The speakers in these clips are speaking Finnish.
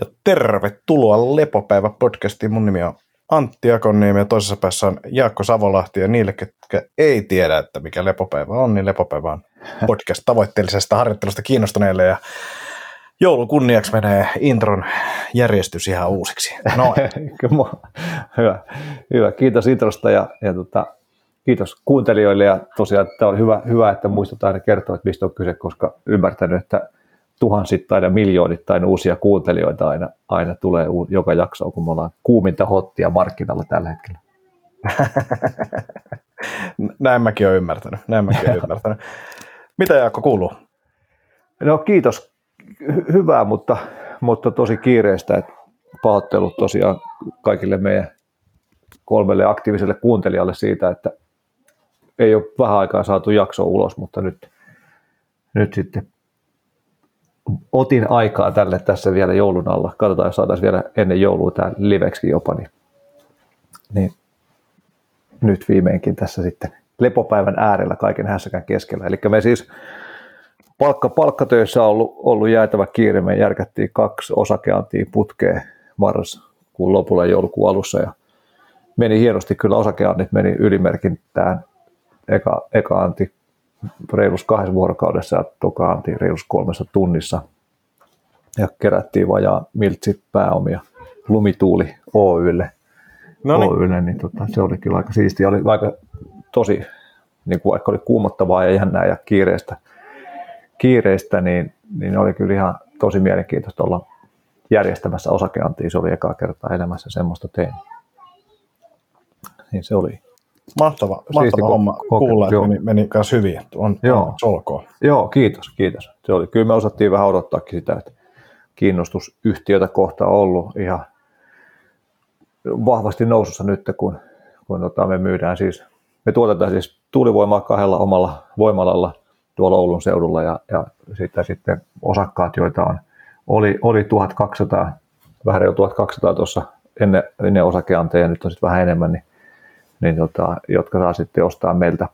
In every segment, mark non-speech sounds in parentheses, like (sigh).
Ja tervetuloa Lepopäivä podcastiin. Mun nimi on Antti Akonniemi ja toisessa päässä on Jaakko Savolahti. Ja niille, ketkä ei tiedä, että mikä Lepopäivä on, niin Lepopäivä on podcast tavoitteellisesta harjoittelusta kiinnostuneille. Ja joulun kunniaksi menee intron järjestys ihan uusiksi. No. (laughs) hyvä, hyvä, kiitos introsta ja, ja tota, kiitos kuuntelijoille ja tosiaan tämä oli hyvä, hyvä että muistutaan aina kertoa, että mistä on kyse, koska ymmärtänyt, että tuhansittain ja miljoonittain uusia kuuntelijoita aina, aina tulee joka jakso, kun me ollaan kuuminta hottia markkinalla tällä hetkellä. (laughs) näin mäkin olen ymmärtänyt. Näin mäkin olen (laughs) ymmärtänyt. Mitä Jaakko kuuluu? No kiitos. Hy- hyvää, mutta, mutta tosi kiireistä. Että pahoittelut tosiaan kaikille meidän kolmelle aktiiviselle kuuntelijalle siitä, että ei ole vähän aikaa saatu jakso ulos, mutta nyt, nyt sitten otin aikaa tälle tässä vielä joulun alla. Katsotaan, jos saataisiin vielä ennen joulua tämä liveksi jopa, niin, niin nyt viimeinkin tässä sitten lepopäivän äärellä kaiken hässäkään keskellä. Eli me siis palkka, palkkatöissä on ollut, ollut jäätävä kiire. Me järkättiin kaksi osakeantia putkeen marraskuun lopulla joulukuun alussa ja meni hienosti kyllä osakeannit meni ylimerkintään eka, eka anti reilus kahdessa vuorokaudessa ja toka anti reilus kolmessa tunnissa. Ja kerättiin vajaa miltsi pääomia Lumituuli Oylle. Noniin. Oylle niin tota, se oli kyllä aika siistiä. Oli aika tosi, niin kuin vaikka oli kuumottavaa ja jännää ja kiireistä, kiireistä niin, niin oli kyllä ihan tosi mielenkiintoista olla järjestämässä osakeantia. Se oli ekaa kertaa elämässä semmoista tein. Niin se oli, Mahtava, mahtava homma koke- kuulla, että meni, meni kanssa hyvin. On, joo. solkoon. Joo, kiitos, kiitos. Se oli, kyllä me osattiin vähän odottaakin sitä, että kiinnostus yhtiötä kohta on ollut ihan vahvasti nousussa nyt, kun, kun tota, me myydään siis, me tuotetaan siis tuulivoimaa kahdella omalla voimalalla tuolla Oulun seudulla ja, ja sitten, sitten osakkaat, joita on, oli, oli 1200, vähän jo 1200 tuossa ennen, ennen osakeanteja ja nyt on sitten vähän enemmän, niin niin tota, jotka saa sitten ostaa meiltä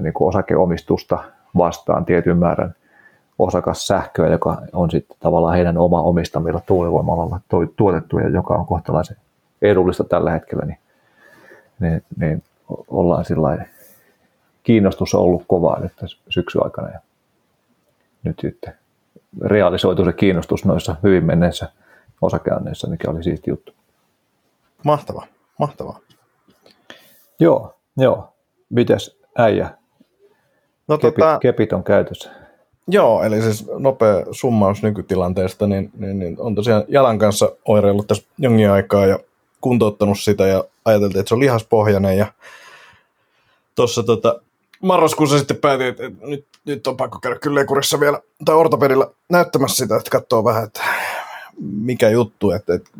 niin kuin osakeomistusta vastaan tietyn määrän osakassähköä, joka on sitten tavallaan heidän oma omistamilla tuulivoimalla tuotettu ja joka on kohtalaisen edullista tällä hetkellä, niin, niin, niin ollaan sillä kiinnostus on ollut kovaa nyt syksyn aikana ja nyt sitten realisoitu se kiinnostus noissa hyvin menneissä osakeanneissa, mikä oli siisti juttu. Mahtava, mahtavaa. Joo, joo. Mites äijä? No, kepit, tota, kepit on käytössä. Joo, eli siis nopea summaus nykytilanteesta, niin, niin, niin on tosiaan jalan kanssa oireillut tässä jonkin aikaa ja kuntouttanut sitä ja ajateltiin, että se on lihaspohjainen ja tuossa tota, marraskuussa sitten päätin, että, nyt, nyt on pakko käydä kyllä lekurissa vielä, tai ortopedilla näyttämässä sitä, että katsoo vähän, että mikä juttu, että, että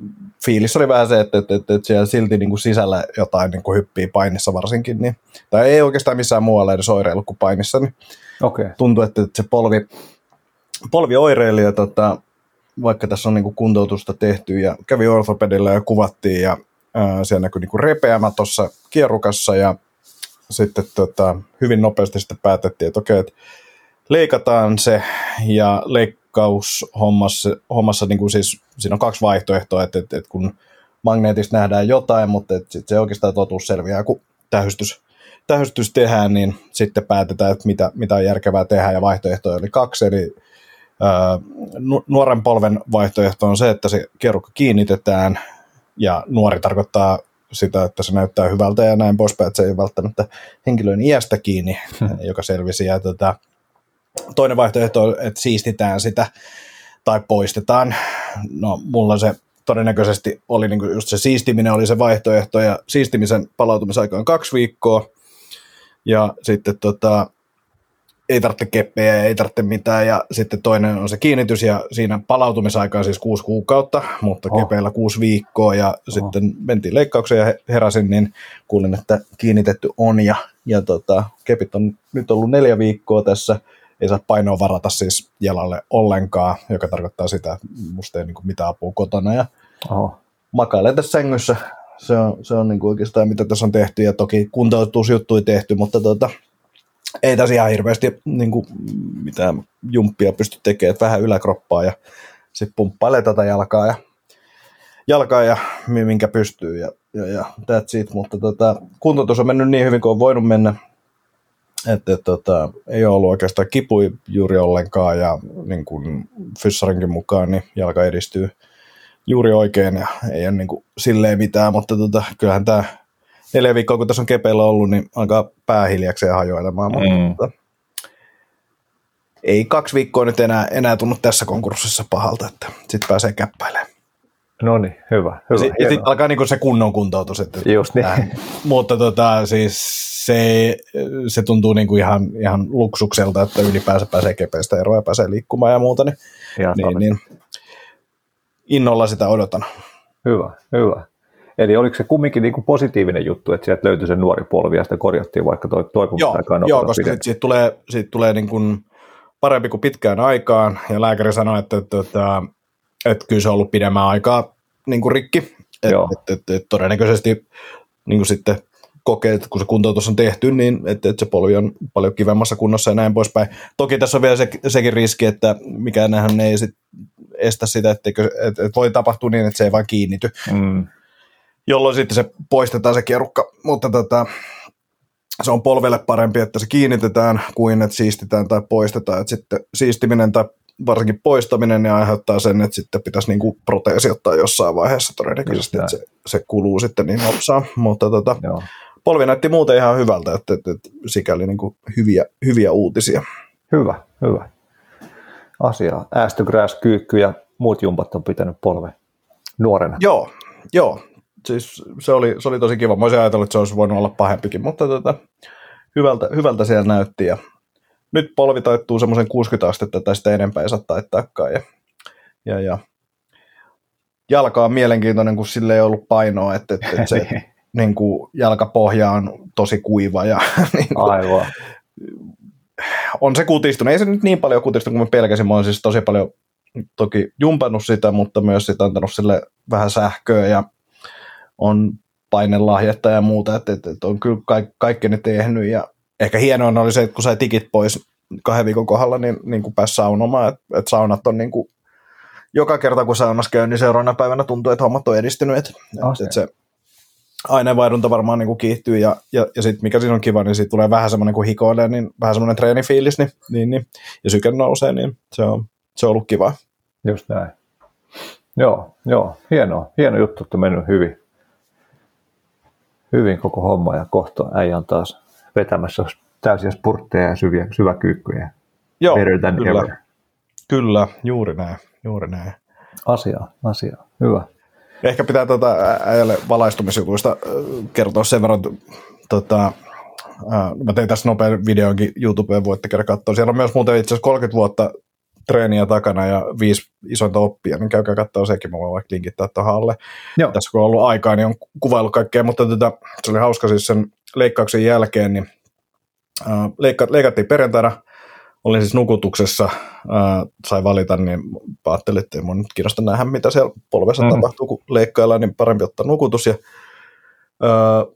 fiilis oli vähän se, että, että, että, että siellä silti niin kuin sisällä jotain niin kuin hyppii painissa varsinkin, niin, tai ei oikeastaan missään muualla edes oireilu kuin painissa, niin okay. tuntuu, että, että se polvi, polvi oireili ja tota, vaikka tässä on niin kuin kuntoutusta tehty ja kävi ortopedilla ja kuvattiin ja ää, siellä näkyi niin kuin repeämä tuossa kierrukassa ja sitten tota, hyvin nopeasti sitten päätettiin, että okei, että leikataan se ja leik- hommassa, hommassa niin kuin siis, siinä on kaksi vaihtoehtoa, että, että, että kun magneetista nähdään jotain, mutta että sit se oikeastaan totuus selviää, kun tähystys, tähystys tehdään, niin sitten päätetään, että mitä, mitä on järkevää tehdä, ja vaihtoehtoja oli kaksi, eli ää, nuoren polven vaihtoehto on se, että se kerukka kiinnitetään, ja nuori tarkoittaa sitä, että se näyttää hyvältä ja näin poispäin, että se ei välttämättä henkilön iästä kiinni, (laughs) joka selvisi. Ja tota, Toinen vaihtoehto on, että siistitään sitä tai poistetaan. No, mulla se todennäköisesti oli niin just se siistiminen oli se vaihtoehto ja siistimisen palautumisaika on kaksi viikkoa ja sitten tota, ei tarvitse keppejä ei tarvitse mitään ja sitten toinen on se kiinnitys ja siinä palautumisaika on siis kuusi kuukautta, mutta oh. kepeillä kuusi viikkoa ja oh. sitten mentiin leikkaukseen ja heräsin, niin kuulin, että kiinnitetty on ja, ja tota, kepit on nyt ollut neljä viikkoa tässä ei saa painoa varata siis jalalle ollenkaan, joka tarkoittaa sitä, että musta ei niin kuin mitään apua kotona ja Oho. makailen tässä sängyssä. Se on, se on niin kuin oikeastaan mitä tässä on tehty ja toki kuntoutusjuttuja tehty, mutta tota, ei tässä ihan hirveästi niin kuin mitään jumppia pysty tekemään, että vähän yläkroppaa ja sit pumppailee tätä jalkaa ja, jalkaa ja minkä pystyy ja, ja, ja that's it. Mutta tota, kuntoutus on mennyt niin hyvin kuin on voinut mennä, että et, tota, ei ole ollut oikeastaan kipui juuri ollenkaan ja niin kuin Fyssarinkin mukaan niin jalka edistyy juuri oikein ja ei ole niin kuin silleen mitään, mutta tota, kyllähän tämä neljä viikkoa, kun tässä on kepeillä ollut, niin alkaa pää hiljakseen hajoilemaan. Mm. Mutta, ei kaksi viikkoa nyt enää, enää tunnu tässä konkurssissa pahalta, että sitten pääsee käppäilemään. No niin, hyvä. hyvä sit, ja sitten alkaa niinku se kunnon kuntoutus. Että Just niin. Tähän. Mutta tota, siis se, se tuntuu niinku ihan, ihan luksukselta, että ylipäänsä pääsee kepeistä eroa ja pääsee liikkumaan ja muuta. Niin, niin, niin, innolla sitä odotan. Hyvä, hyvä. Eli oliko se kumminkin niin kuin positiivinen juttu, että sieltä löytyi se nuori polvi ja sitä korjattiin vaikka toi toipumusaikaan Joo, joo koska siitä, siitä tulee, siitä tulee niin kuin parempi kuin pitkään aikaan ja lääkäri sanoi, että, että, että, että kyllä se on ollut pidemmän aikaa niin kuin rikki. Että, että, että, että todennäköisesti niin kuin sitten kokee, että kun se kuntoutus on tehty, niin että, että se polvi on paljon kivemmassa kunnossa ja näin poispäin. Toki tässä on vielä se, sekin riski, että mikään ei sit estä sitä, että, että, että voi tapahtua niin, että se ei vain kiinnity. Mm jolloin sitten se poistetaan se kierukka, mutta tota, se on polvelle parempi, että se kiinnitetään kuin että siistitään tai poistetaan. Että sitten siistiminen tai varsinkin poistaminen niin aiheuttaa sen, että sitten pitäisi niinku proteesi ottaa jossain vaiheessa todennäköisesti, että se, se kuluu sitten niin nopsaa. Mutta tota, polvi näytti muuten ihan hyvältä, että, että, että sikäli niinku hyviä, hyviä uutisia. Hyvä, hyvä. Asia. Äästygräs, kyykky ja muut jumpat on pitänyt polve nuorena. Joo, joo siis se oli, se oli tosi kiva. Mä olisin ajatellut, että se olisi voinut olla pahempikin, mutta tota, hyvältä, hyvältä siellä näytti. Ja nyt polvi taittuu semmoisen 60 astetta tai sitä enempää ei saa taittaakaan. Ja, ja, ja jalka on mielenkiintoinen, kun sille ei ollut painoa, että, että, että se (laughs) niin kuin, jalkapohja on tosi kuiva. Ja, (laughs) niin kuin, Aivan. On se kutistunut. Ei se nyt niin paljon kutistunut kuin mä pelkäsin. Mä oon siis tosi paljon toki jumpannut sitä, mutta myös sitä antanut sille vähän sähköä ja on painelahjetta ja muuta, että, että, että on kyllä kaik, kaikkeni tehnyt ja ehkä hienoa oli se, että kun sai tikit pois kahden viikon kohdalla, niin, niin kuin pääsi saunomaan, että, että saunat on niin kuin, joka kerta kun saunassa käy, niin seuraavana päivänä tuntuu, että hommat on edistynyt, että, okay. että se aineenvaihdunta varmaan niin kuin kiihtyy ja, ja, ja sitten mikä siinä on kiva, niin siitä tulee vähän semmoinen kuin hikoilee, niin vähän semmoinen treenifiilis, niin, niin, niin, ja syke nousee, niin se on, se on ollut kiva. Just näin. Joo, joo, hienoa, hieno juttu, että on mennyt hyvin hyvin koko homma ja kohta äijä on taas vetämässä täysiä spurtteja ja syviä, syväkyykkyjä. Joo, Better than kyllä. Ever. Kyllä, juuri näin, juuri näin. Asia, asia, hyvä. Ehkä pitää tuota äijälle valaistumisjutuista kertoa sen verran, tota, mä tein tässä nopean videonkin YouTubeen, voitte käydä katsoa. Siellä on myös muuten itse asiassa 30 vuotta treeniä takana ja viisi isointa oppia, niin käykää katsoa sekin, mä voin vaikka linkittää tuohon alle. Joo. Tässä kun on ollut aikaa, niin on kuvaillut kaikkea, mutta tätä, tota, se oli hauska siis sen leikkauksen jälkeen, niin äh, leikka, leikattiin perjantaina, olin siis nukutuksessa, äh, sai valita, niin ajattelin, että ei mun nyt kiinnosta nähdä, mitä siellä polvessa mm-hmm. tapahtuu, kun leikkaillaan, niin parempi ottaa nukutus. Ja, äh,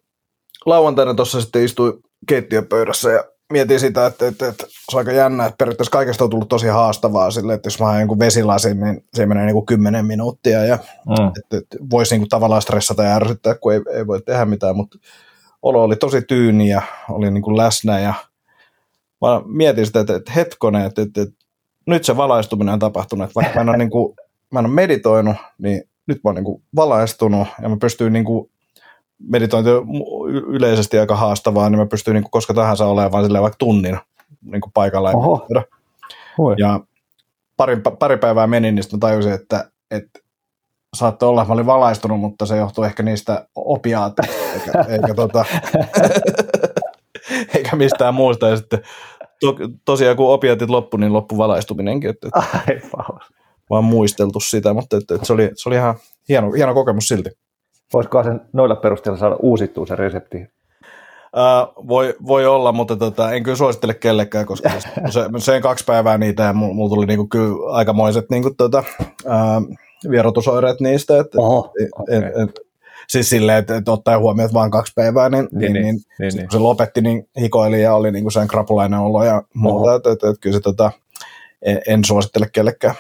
lauantaina tuossa sitten istui keittiöpöydässä ja mietin sitä, että, että, että se on aika jännä, että periaatteessa kaikesta on tullut tosi haastavaa sille, että jos mä haen jonkun vesilasin, niin se menee niin kuin 10 minuuttia ja mm. että, että voisi niin kuin tavallaan stressata ja ärsyttää, kun ei, ei voi tehdä mitään, mutta olo oli tosi tyyni ja oli niin kuin läsnä ja mä mietin sitä, että, että hetkonen, että, että, että nyt se valaistuminen on tapahtunut, että vaikka mä en ole, (laughs) niin kuin, mä en ole meditoinut, niin nyt mä oon niin kuin valaistunut ja mä pystyn niin kuin meditointi on yleisesti aika haastavaa, niin mä pystyn niin koska tahansa olemaan silleen vaikka tunnin niin kuin paikalla. Ja pari, pari päivää meni, niin sitten tajusin, että, että saattoi olla, mä olin valaistunut, mutta se johtuu ehkä niistä opiaateista, eikä, eikä, tota, (laughs) eikä mistään muusta. Ja sitten to, tosiaan kun opiaatit loppu, niin loppu valaistuminenkin. Että, että vaan muisteltu sitä, mutta että, että se, oli, se oli ihan hieno, hieno kokemus silti. Voisiko sen noilla perusteella saada uusittua se resepti? Uh, voi, voi olla, mutta tota, en kyllä suosittele kellekään, koska (laughs) se, se kaksi päivää niitä ja mulla tuli niinku kyllä aikamoiset niinku tota, uh, vierotusoireet niistä. Et, Oho, okay. et, et, siis silleen, että et ottaen huomioon, että vain kaksi päivää, niin, niin, niin, niin, niin, niin. kun se lopetti, niin hikoili ja oli niinku sen krapulainen olo ja muuta, että et, et, kyllä se tota, en, en suosittele kellekään.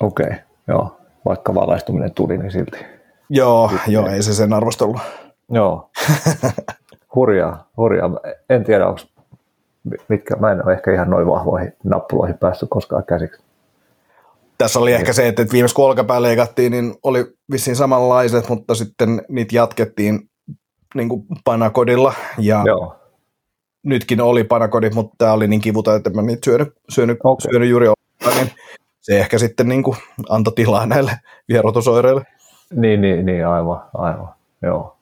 Okei, okay, Joo, vaikka valaistuminen tuli, niin silti. Joo, Sitten. joo ei se sen arvostellut. Joo, (laughs) hurjaa, hurjaa. En tiedä, onko mitkä, mä en ole ehkä ihan noin vahvoihin nappuloihin päässyt koskaan käsiksi. Tässä oli ehkä se, että viimeis kun olkapää leikattiin, niin oli vissiin samanlaiset, mutta sitten niitä jatkettiin niin kuin panakodilla. Ja Joo. nytkin oli panakodit, mutta tämä oli niin kivuta, että mä niitä syönyt, syönyt, okay. syönyt juuri olkapää, niin se ehkä sitten niin kuin antoi tilaa näille vierotusoireille. Niin, niin, niin, aivan, aivan, joo.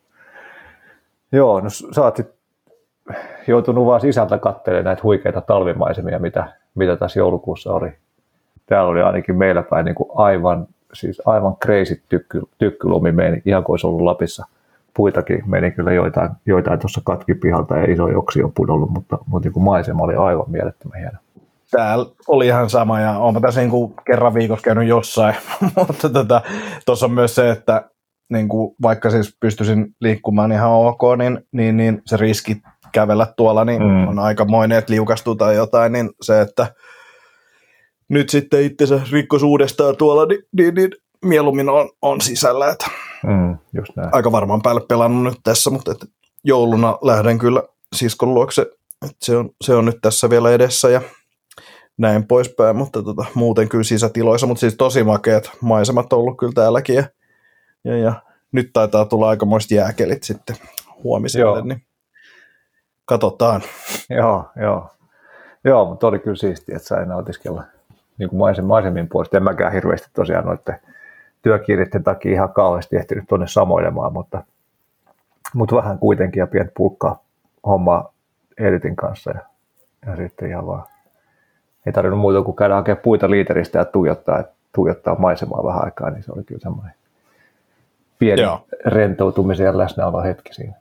Joo, no sä oot joutunut vaan sisältä katselemaan näitä huikeita talvimaisemia, mitä, mitä tässä joulukuussa oli. Täällä oli ainakin meillä päin niin kuin aivan, siis aivan crazy tykky, tykkylumi meni, ihan kuin olisi ollut Lapissa. Puitakin meni kyllä joitain, joitain tuossa katki pihalta ja iso joksi on pudonnut, mutta, mutta niin kuin maisema oli aivan mielettömän hieno. Täällä oli ihan sama ja olen tässä niin kuin kerran viikossa käynyt jossain, (laughs) mutta tuossa tota, on myös se, että niin kuin, vaikka siis pystyisin liikkumaan ihan ok, niin, niin, niin se riski kävellä tuolla niin mm. on aikamoinen, että liukastuu tai jotain, niin se, että nyt sitten itsensä rikkos uudestaan tuolla, niin, niin, niin mieluummin on, on sisällä. Että mm, just näin. Aika varmaan päälle pelannut nyt tässä, mutta että jouluna lähden kyllä siskon luokse. Että se, on, se on nyt tässä vielä edessä ja näin poispäin, mutta tota, muuten kyllä sisätiloissa, mutta siis tosi makeat maisemat on ollut kyllä täälläkin ja, ja, ja nyt taitaa tulla aikamoista jääkelit sitten huomiselle, niin katsotaan. Joo, joo. Joo, mutta oli kyllä siistiä, että sai nautiskella niin kuin maisem, maisemin puolesta. En mäkään hirveästi tosiaan noiden työkirjeiden takia ihan kauheasti ehtinyt tuonne samoilemaan, mutta, mutta vähän kuitenkin ja pientä pulkkaa hommaa Editin kanssa ja, ja sitten ihan vaan ei tarvinnut muuta kuin käydä hakemaan puita liiteristä ja tuijottaa, tuijottaa maisemaa vähän aikaa, niin se oli kyllä semmoinen pieni Joo. rentoutumisen ja läsnäolo hetki siinä.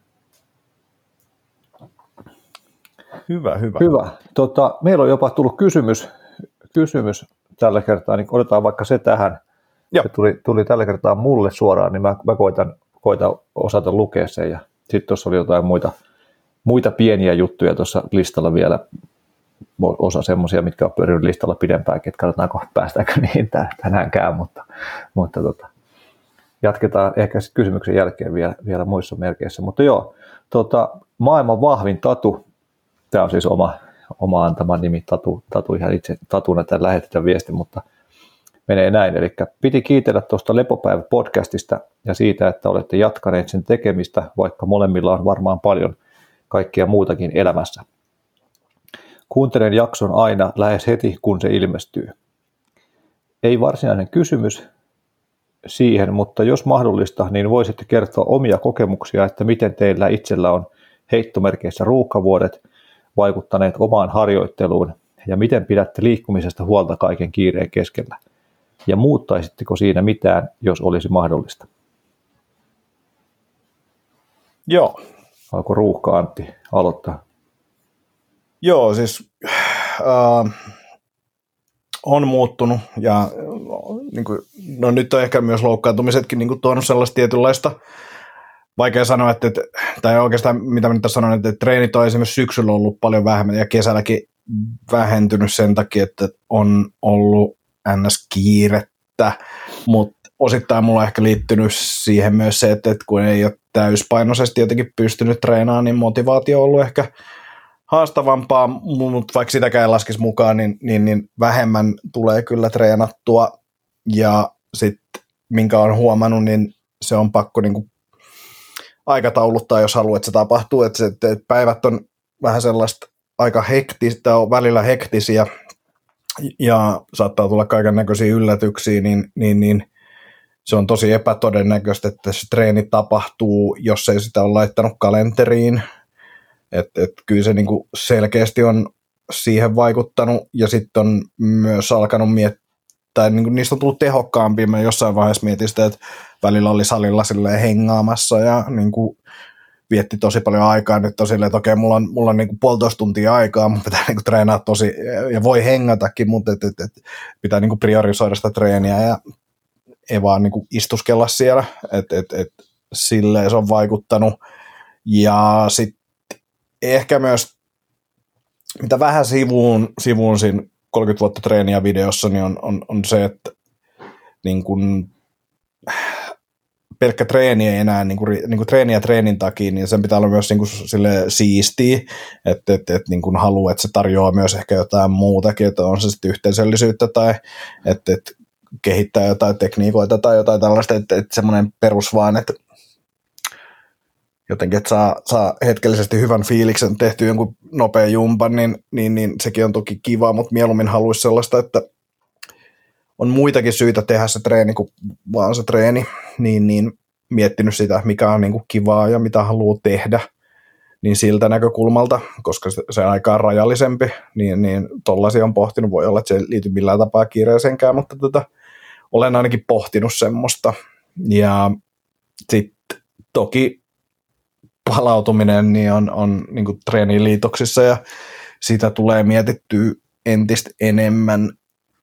Hyvä, hyvä. Hyvä. Tota, meillä on jopa tullut kysymys, kysymys tällä kertaa, niin otetaan vaikka se tähän. Joo. Se tuli, tuli tällä kertaa mulle suoraan, niin mä, mä koitan, koitan osata lukea sen. Ja sitten tuossa oli jotain muita, muita pieniä juttuja tuossa listalla vielä, osa semmoisia, mitkä on pyörinyt listalla pidempäänkin, että katsotaanko päästäänkö (laughs) niihin tänäänkään, mutta, mutta tota, jatketaan ehkä sitten kysymyksen jälkeen vielä, vielä muissa merkeissä. Mutta joo, tota, maailman vahvin tatu Tämä on siis oma, oma antama nimi, Tatu, Tatu ihan itse Tatuna tämän lähetetään viesti, mutta menee näin. Eli piti kiitellä tuosta Lepopäivä-podcastista ja siitä, että olette jatkaneet sen tekemistä, vaikka molemmilla on varmaan paljon kaikkea muutakin elämässä. Kuuntelen jakson aina lähes heti, kun se ilmestyy. Ei varsinainen kysymys siihen, mutta jos mahdollista, niin voisitte kertoa omia kokemuksia, että miten teillä itsellä on heittomerkeissä ruuhkavuodet vaikuttaneet omaan harjoitteluun ja miten pidätte liikkumisesta huolta kaiken kiireen keskellä? Ja muuttaisitteko siinä mitään, jos olisi mahdollista? Joo. Alko ruuhka Antti aloittaa? Joo, siis äh, on muuttunut ja niin kuin, no nyt on ehkä myös loukkaantumisetkin niin kuin, tuonut sellaista tietynlaista vaikea sanoa, että, tai oikeastaan mitä nyt sanoin, että, treenit on esimerkiksi syksyllä ollut paljon vähemmän ja kesälläkin vähentynyt sen takia, että on ollut ns. kiirettä, mutta osittain mulla on ehkä liittynyt siihen myös se, että, että kun ei ole täyspainoisesti jotenkin pystynyt treenaamaan, niin motivaatio on ollut ehkä haastavampaa, mutta vaikka sitäkään laskisi mukaan, niin, niin, niin vähemmän tulee kyllä treenattua. Ja sitten minkä on huomannut, niin se on pakko niin kuin aikatauluttaa, jos haluat, että se tapahtuu. Että, se, että päivät on vähän sellaista aika hektistä, on välillä hektisiä ja saattaa tulla kaiken näköisiä yllätyksiä, niin, niin, niin se on tosi epätodennäköistä, että se treeni tapahtuu, jos ei sitä ole laittanut kalenteriin. Et, et kyllä se niinku selkeästi on siihen vaikuttanut ja sitten on myös alkanut miettiä, tai niin niistä on tullut tehokkaampia. Mä jossain vaiheessa mietin sitä, että välillä oli salilla silleen hengaamassa ja niin kuin vietti tosi paljon aikaa. Nyt on silleen, että okei, mulla on, mulla on niin kuin puolitoista tuntia aikaa, mun pitää (laughs) niin kuin treenaa tosi, ja voi hengatakin, mutta et, et, et, pitää niin kuin priorisoida sitä treeniä ja ei vaan niin kuin istuskella siellä, että et, et, silleen se on vaikuttanut. Ja sitten ehkä myös, mitä vähän sivuun, sivuun siinä 30 vuotta treeniä videossa, niin on, on, on se, että niin kuin, pelkkä treeni ei enää niin kuin, niin kuin treeni ja treenin takia, niin sen pitää olla myös niin kuin, sille siistiä, että et, et, niin kuin haluaa, että se tarjoaa myös ehkä jotain muutakin, että on se sitten yhteisöllisyyttä tai että et, kehittää jotain tekniikoita tai jotain tällaista, että, että semmoinen perus vaan, että jotenkin, että saa, saa hetkellisesti hyvän fiiliksen tehty jonkun nopean jumpan, niin, niin, niin sekin on toki kiva, mutta mieluummin haluaisi sellaista, että on muitakin syitä tehdä se treeni kuin vaan se treeni, niin, niin miettinyt sitä, mikä on niin kuin kivaa ja mitä haluaa tehdä, niin siltä näkökulmalta, koska se, aika on rajallisempi, niin, niin tollaisia on pohtinut. Voi olla, että se ei liity millään tapaa kiireeseenkään, mutta tota, olen ainakin pohtinut semmoista. Ja sitten toki palautuminen niin on, on niin kuin treeniliitoksissa ja sitä tulee mietittyä entistä enemmän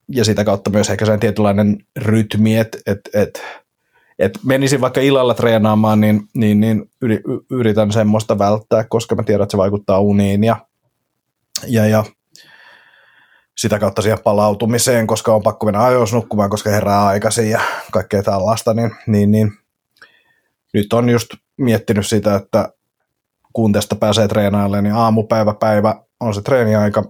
ja sitä kautta myös ehkä sen tietynlainen rytmi, että et, et, et menisin vaikka illalla treenaamaan, niin, niin, niin yritän semmoista välttää, koska mä tiedän, että se vaikuttaa uniin ja, ja, ja sitä kautta siihen palautumiseen, koska on pakko mennä ajoissa nukkumaan, koska herää aikaisin ja kaikkea tällaista, niin, niin, niin nyt on just miettinyt sitä, että kun tästä pääsee treenailemaan, niin aamupäivä päivä on se treeniaika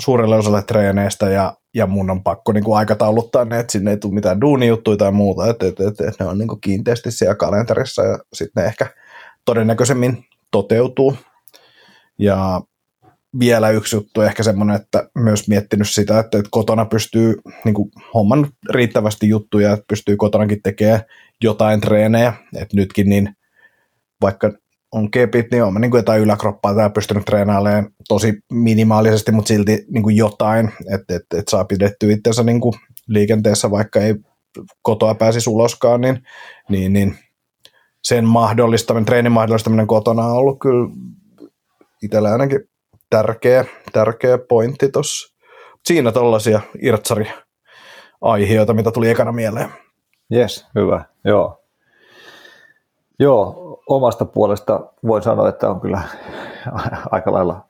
suurelle osalle treeneistä ja, ja mun on pakko niin kuin aikatauluttaa ne, että sinne ei tule mitään duunijuttuja tai muuta, että, että, että, että ne on niin kuin kiinteästi siellä kalenterissa ja sitten ne ehkä todennäköisemmin toteutuu. Ja vielä yksi juttu ehkä semmoinen, että myös miettinyt sitä, että, että kotona pystyy niin kuin, homman riittävästi juttuja, että pystyy kotonakin tekemään jotain treenejä, että nytkin niin vaikka on kepit, niin on niin kuin jotain yläkroppaa tai pystynyt treenailemaan tosi minimaalisesti, mutta silti niin kuin jotain, että et, et saa pidettyä itsensä niin kuin liikenteessä, vaikka ei kotoa pääsisi uloskaan, niin, niin, niin sen mahdollistaminen, treenin mahdollistaminen kotona on ollut kyllä itsellä ainakin tärkeä, tärkeä pointti tuossa. Siinä tollaisia irtsari aiheita, mitä tuli ekana mieleen. Yes, hyvä. Joo. Joo, omasta puolesta voin sanoa, että on kyllä (laughs) aika lailla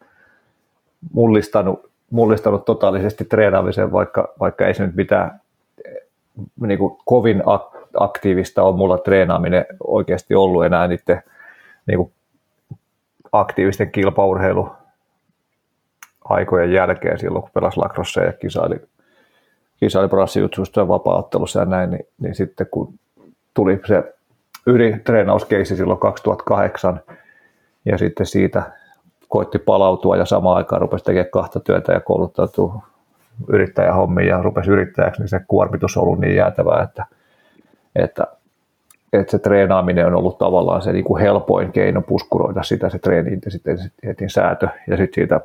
mullistanut, mullistanut totaalisesti treenaamisen, vaikka, vaikka ei se nyt mitään niin kuin kovin aktiivista on mulla treenaaminen oikeasti ollut enää niiden niin kuin aktiivisten kilpaurheilu aikojen jälkeen silloin, kun pelasi lacrosse ja kisaili, kisaili brassijutsuista ja vapaa-ottelussa ja näin, niin, niin sitten kun tuli se treenauskeissi silloin 2008 ja sitten siitä koitti palautua ja samaan aikaan rupesi tekemään kahta työtä ja kouluttautua yrittäjähommiin ja rupesi yrittäjäksi, niin se kuormitus on ollut niin jäätävää, että, että, että se treenaaminen on ollut tavallaan se niin kuin helpoin keino puskuroida sitä se treeni-intensiteetin säätö. Ja sitten siitä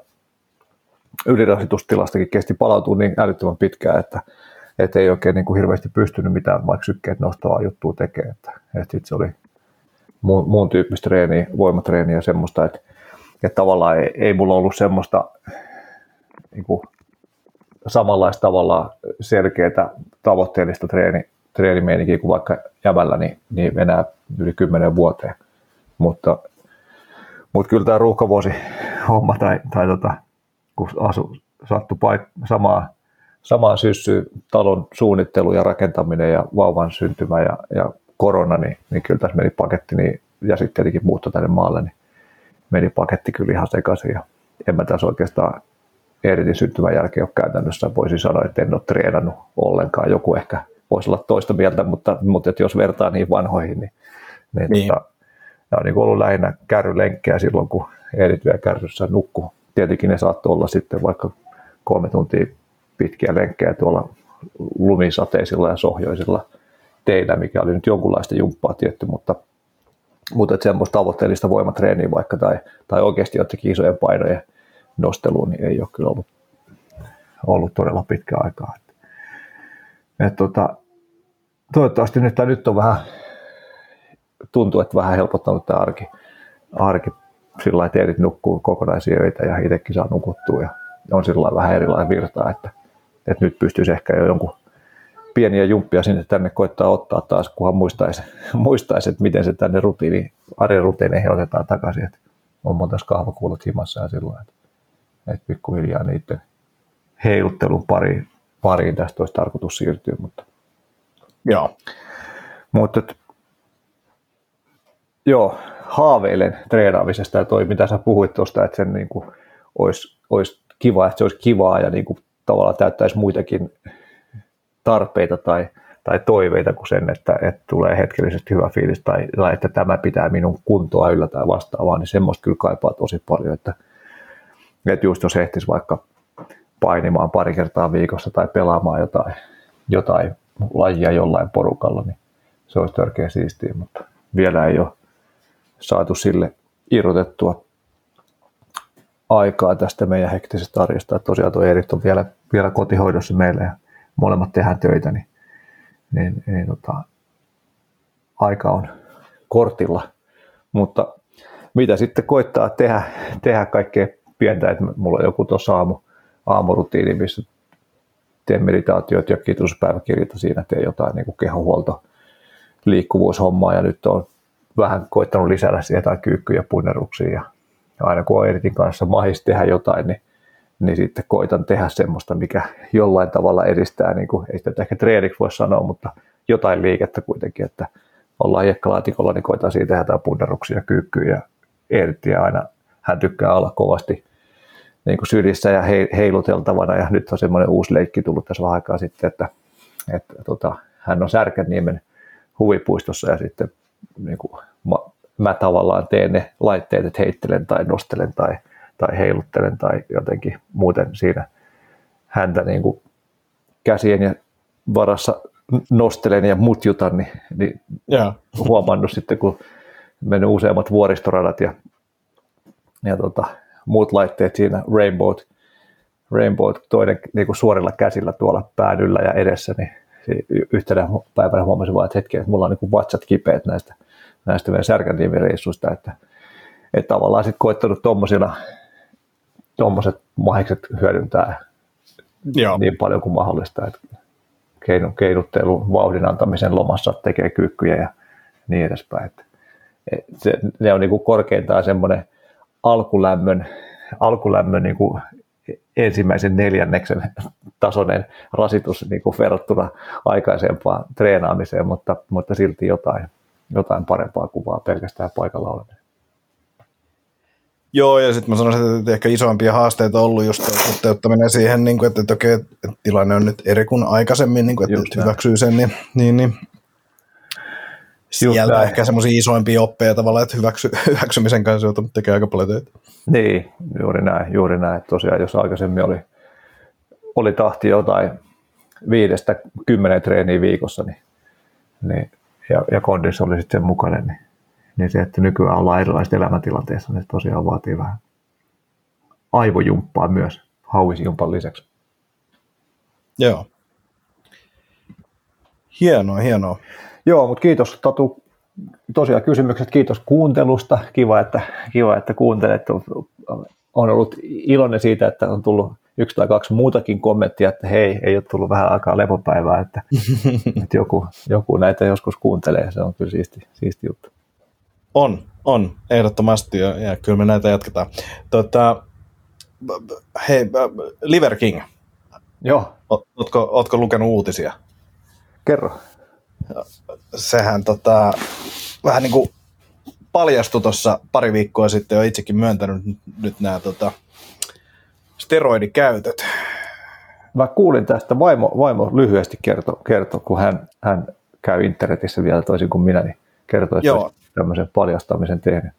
ylirasitustilastakin kesti palautua niin älyttömän pitkään, että, että ei oikein niin kuin hirveästi pystynyt mitään vaikka sykkeet nostavaa juttua tekemään. Että, sit se oli muun, muun tyyppistä treeniä, voimatreeniä ja semmoista, että, että tavallaan ei, ei mulla ollut semmoista niin kuin samanlaista tavalla selkeää tavoitteellista treeni, treenimeininkiä kuin vaikka jämällä, niin, niin enää yli kymmenen vuoteen. Mutta, mutta kyllä tämä ruuhkavuosi homma tai, tai tota, kun asu, sattui paik- samaa samaan syssyyn talon suunnittelu ja rakentaminen ja vauvan syntymä ja, ja korona, niin, niin kyllä tässä meni paketti, niin, ja sitten tietenkin muutto tänne maalle, niin meni paketti kyllä ihan sekaisin. Ja en mä tässä oikeastaan Eeritin syntymän jälkeen ole käytännössä, voisin sanoa, että en ole treenannut ollenkaan. Joku ehkä voisi olla toista mieltä, mutta, mutta että jos vertaa niin vanhoihin, niin, niin, niin. Tota, on niin ollut lähinnä kärrylenkkejä silloin, kun Eerit vielä kärryssä nukkuu. Tietenkin ne saattoi olla sitten vaikka kolme tuntia pitkiä lenkkejä tuolla lumisateisilla ja sohjoisilla teillä, mikä oli nyt jonkunlaista jumppaa tietty, mutta, mutta että semmoista tavoitteellista voimatreeniä vaikka tai, tai oikeasti jotenkin isojen painojen nosteluun, niin ei ole kyllä ollut, ollut todella pitkä aikaa. Et, et tota, toivottavasti nyt, nyt on vähän, tuntuu, että vähän helpottanut tämä arki, arki sillä lailla, että nukkuu kokonaisia öitä ja itsekin saa nukuttua ja on sillä vähän erilainen virta, että että nyt pystyisi ehkä jo jonkun pieniä jumppia sinne tänne koittaa ottaa taas, kunhan muistaisi, (laughs) muistaisi että miten se tänne rutiini, arjen rutiineihin otetaan takaisin. Että on monta kahvakuulut himassa ja sillä että, että pikkuhiljaa niiden heiluttelun pariin, pariin tästä olisi tarkoitus siirtyä. Mutta... Joo. Mutta joo, haaveilen treenaamisesta ja toi, mitä sä puhuit tuosta, että sen niin kuin, olisi, olisi kiva, että se olisi kivaa ja niin kuin, tavallaan täyttäisi muitakin tarpeita tai, tai toiveita kuin sen, että, että tulee hetkellisesti hyvä fiilis tai, tai että tämä pitää minun kuntoa yllä tai vastaavaa, niin semmoista kyllä kaipaa tosi paljon, että, että just jos ehtisi vaikka painimaan pari kertaa viikossa tai pelaamaan jotain, jotain lajia jollain porukalla, niin se olisi törkeä siistiä, mutta vielä ei ole saatu sille irrotettua aikaa tästä meidän hektisestä arjesta. Tosiaan tuo Erik on vielä, vielä kotihoidossa meillä ja molemmat tehdään töitä, niin, niin, niin tota, aika on kortilla. Mutta mitä sitten koittaa tehdä, tehdä kaikkea pientä, että mulla on joku tuossa aamu, aamurutiini, missä teen meditaatiot ja kiitospäiväkirjat siinä teen jotain niin kuin kehohuolto, liikkuvuushommaa ja nyt on vähän koittanut lisätä siihen jotain kyykkyjä punneruksia ja aina kun on Eritin kanssa mahis tehdä jotain, niin, niin sitten koitan tehdä semmoista, mikä jollain tavalla edistää, niin kuin, ei sitä ehkä treeniksi voi sanoa, mutta jotain liikettä kuitenkin, että ollaan hiekkalaatikolla, niin koitan siitä tehdä jotain punneruksia, kyykkyjä. Ja aina, hän tykkää olla kovasti niin kuin sylissä ja heiluteltavana. Ja nyt on semmoinen uusi leikki tullut tässä vähän aikaa sitten, että, että tota, hän on Särkänniemen huvipuistossa ja sitten niin kuin, mä, tavallaan teen ne laitteet, että heittelen tai nostelen tai, tai heiluttelen tai jotenkin muuten siinä häntä niin kuin käsien ja varassa nostelen ja mutjutan, niin, niin yeah. huomannut sitten, kun mennyt useammat vuoristoradat ja, ja tota, muut laitteet siinä, Rainbow, Rainbow toinen niin kuin suorilla käsillä tuolla päädyllä ja edessä, niin yhtenä päivänä huomasin vaan, että hetki, että mulla on niin kuin vatsat kipeät näistä, näistä meidän särkäntiimireissuista, että, että tavallaan sitten koittanut tuommoisina tuommoiset mahikset hyödyntää Joo. niin paljon kuin mahdollista, että keinu, keinuttelun vauhdin antamisen lomassa tekee kyykkyjä ja niin edespäin. Että se, ne on niin kuin korkeintaan semmoinen alkulämmön, alkulämmön niin kuin ensimmäisen neljänneksen tasoinen rasitus niin kuin verrattuna aikaisempaan treenaamiseen, mutta, mutta silti jotain, jotain parempaa kuvaa pelkästään paikalla oleminen. Joo, ja sitten mä sanoisin, että ehkä isoimpia haasteita on ollut just suhteuttaminen siihen, niin kuin, että, että, okei, että tilanne on nyt eri kuin aikaisemmin, niin kuin, että, että hyväksyy sen, niin, niin, niin sieltä ehkä semmoisia isoimpia oppeja tavallaan, että hyväksy, (laughs) hyväksymisen kanssa joutunut tekemään aika paljon töitä. Niin, juuri näin, juuri näin. Tosiaan jos aikaisemmin oli, oli tahti jotain viidestä kymmenen treeniä viikossa, niin, niin, ja, ja kondissa oli sitten sen mukainen, niin, niin se, että nykyään ollaan erilaisissa elämäntilanteissa, niin se tosiaan vaatii vähän aivojumppaa myös hauisjumpan lisäksi. Joo. Hienoa, hienoa. Joo, mutta kiitos Tatu. Tosiaan kysymykset, kiitos kuuntelusta. Kiva, että, kiva, että kuuntelet. On ollut iloinen siitä, että on tullut yksi tai kaksi muutakin kommenttia, että hei, ei ole tullut vähän aikaa lepopäivää, että, (laughs) että joku, joku näitä joskus kuuntelee. Se on kyllä siisti, siisti juttu. On, on, ehdottomasti, ja, ja kyllä me näitä jatketaan. Tota, hei, Liver King. Joo. Ootko, ootko lukenut uutisia? Kerro sehän tota, vähän niin kuin paljastui tuossa pari viikkoa sitten, jo itsekin myöntänyt nyt nämä tota, steroidikäytöt. Mä kuulin tästä, vaimo, vaimo lyhyesti kertoi, kerto, kun hän, hän käy internetissä vielä toisin kuin minä, niin kertoi, että tämmöisen paljastamisen tehnyt.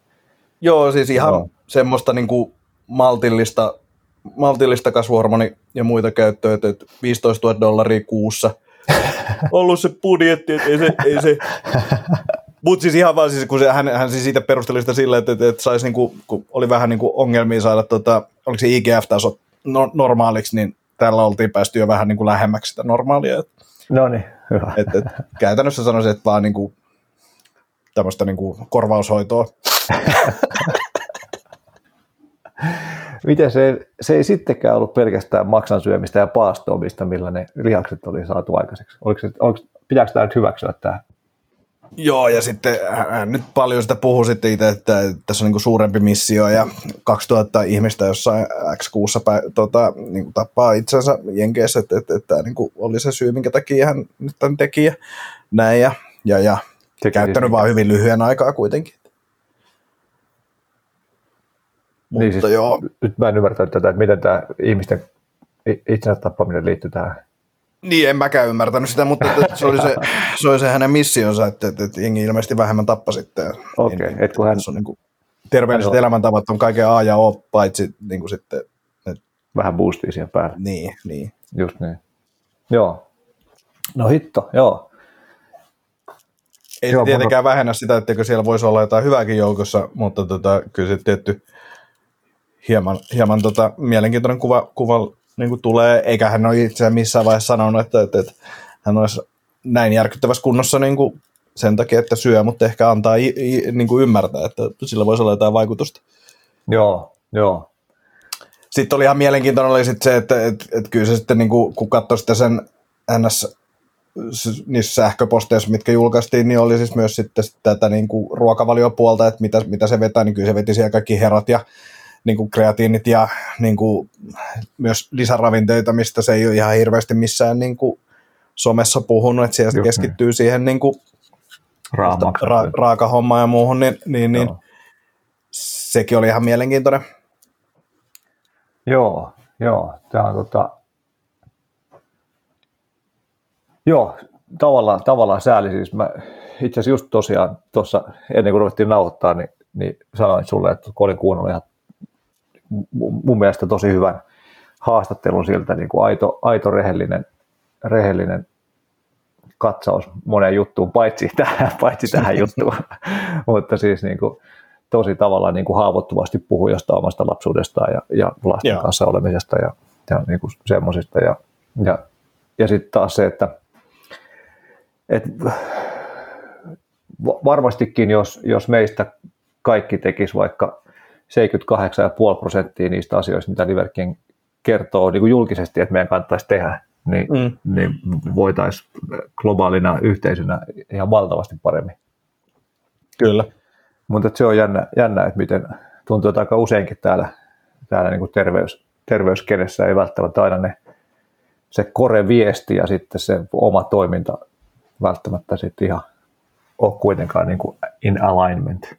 Joo, siis ihan Joo. semmoista niin kuin maltillista, maltillista kasvuhormoni ja muita käyttöä, että 15 000 dollaria kuussa (laughs) – ollut se budjetti, että ei se, ei se mutta siis ihan vaan, siis, kun se, hän, hän siis siitä perusteli sitä sillä, että, että, että saisi, niin kuin, kun oli vähän niin kuin ongelmia saada, tota, oliko se IGF-taso no, normaaliksi, niin täällä oltiin päästy jo vähän niin kuin lähemmäksi sitä normaalia. No niin, hyvä. Et, et, käytännössä sanoisin, että vaan niin kuin, tämmöistä niin kuin korvaushoitoa. (laughs) Miten se, se ei sittenkään ollut pelkästään maksan syömistä ja paastoamista, millä ne lihakset oli saatu aikaiseksi? Oliko se, oliko, pitääkö tämä nyt hyväksyä tämä? Joo, ja sitten hän nyt paljon sitä puhuu sitten itse, että tässä on niin suurempi missio ja 2000 ihmistä jossain X6 pä, tota, niin tappaa itsensä Jenkeissä, että, että, että, että niin oli se syy, minkä takia hän nyt tämän teki ja näin ja, ja, ja Teki käyttänyt siis vaan hyvin lyhyen aikaa kuitenkin. Mutta niin siis, joo. Nyt mä en ymmärtänyt tätä, että miten tämä ihmisten itsensä tappaminen liittyy tähän niin, en mäkään ymmärtänyt sitä, mutta se oli se, se, oli se hänen missionsa, että, että, että jengi ilmeisesti vähemmän tappa sitten. Okei, okay, niin, kun hän... On niin kuin, terveelliset elämäntavat on kaiken A ja O, paitsi niin kuin sitten... Et... Vähän boostia siihen päälle. Niin, niin. Just niin. Joo. No hitto, joo. Ei joo, tietenkään mun... vähennä sitä, etteikö siellä voisi olla jotain hyvääkin joukossa, mutta tota, kyllä se tietty hieman, hieman tota, mielenkiintoinen kuva, kuva niin kuin tulee, eikä hän ole itse missään vaiheessa sanonut, että, että, että hän olisi näin järkyttävässä kunnossa niin kuin sen takia, että syö, mutta ehkä antaa i, i, niin kuin ymmärtää, että sillä voisi olla jotain vaikutusta. Joo, joo. Sitten oli ihan mielenkiintoinen oli sitten se, että, että, että kyllä se sitten, niin kuin, kun katsoi sitten sen NS niissä sähköposteissa, mitkä julkaistiin, niin oli siis myös sitten tätä niin kuin ruokavaliopuolta, että mitä, mitä se vetää, niin kyllä se veti siellä kaikki herat ja niin kuin kreatiinit ja niin kuin myös lisäravinteita, mistä se ei ole ihan hirveästi missään niin kuin somessa puhunut, että siellä Just keskittyy niin. siihen niin kuin ra- raakahommaan ja muuhun, niin, niin, niin sekin oli ihan mielenkiintoinen. Joo, joo. Tämä on tota... Joo, tavallaan, tavallaan sääli. Siis mä itse asiassa just tosiaan tuossa ennen kuin ruvettiin nauhoittaa, niin, niin sanoin sulle, että kun olin kuunnellut ihan mun mielestä tosi hyvän haastattelun siltä, niin kuin aito, aito rehellinen, rehellinen katsaus moneen juttuun, paitsi tähän, (laughs) paitsi tähän juttuun. (laughs) Mutta siis niin kuin, tosi tavalla niin kuin haavoittuvasti puhuu jostain omasta lapsuudestaan ja, ja lasten Joo. kanssa olemisesta ja, ja niin kuin semmoisista. Ja, ja, ja sitten taas se, että et, varmastikin jos, jos meistä kaikki tekisi vaikka 78,5 prosenttia niistä asioista, mitä Liverkin kertoo niin kuin julkisesti, että meidän kannattaisi tehdä, niin, mm. niin voitaisiin globaalina yhteisönä ihan valtavasti paremmin. Kyllä. Mutta se on jännä, jännä, että miten tuntuu, että aika useinkin täällä, täällä niin kuin terveys, terveyskenessä ei välttämättä aina ne, se kore viesti ja sitten se oma toiminta välttämättä sitten ihan ole kuitenkaan niin kuin in alignment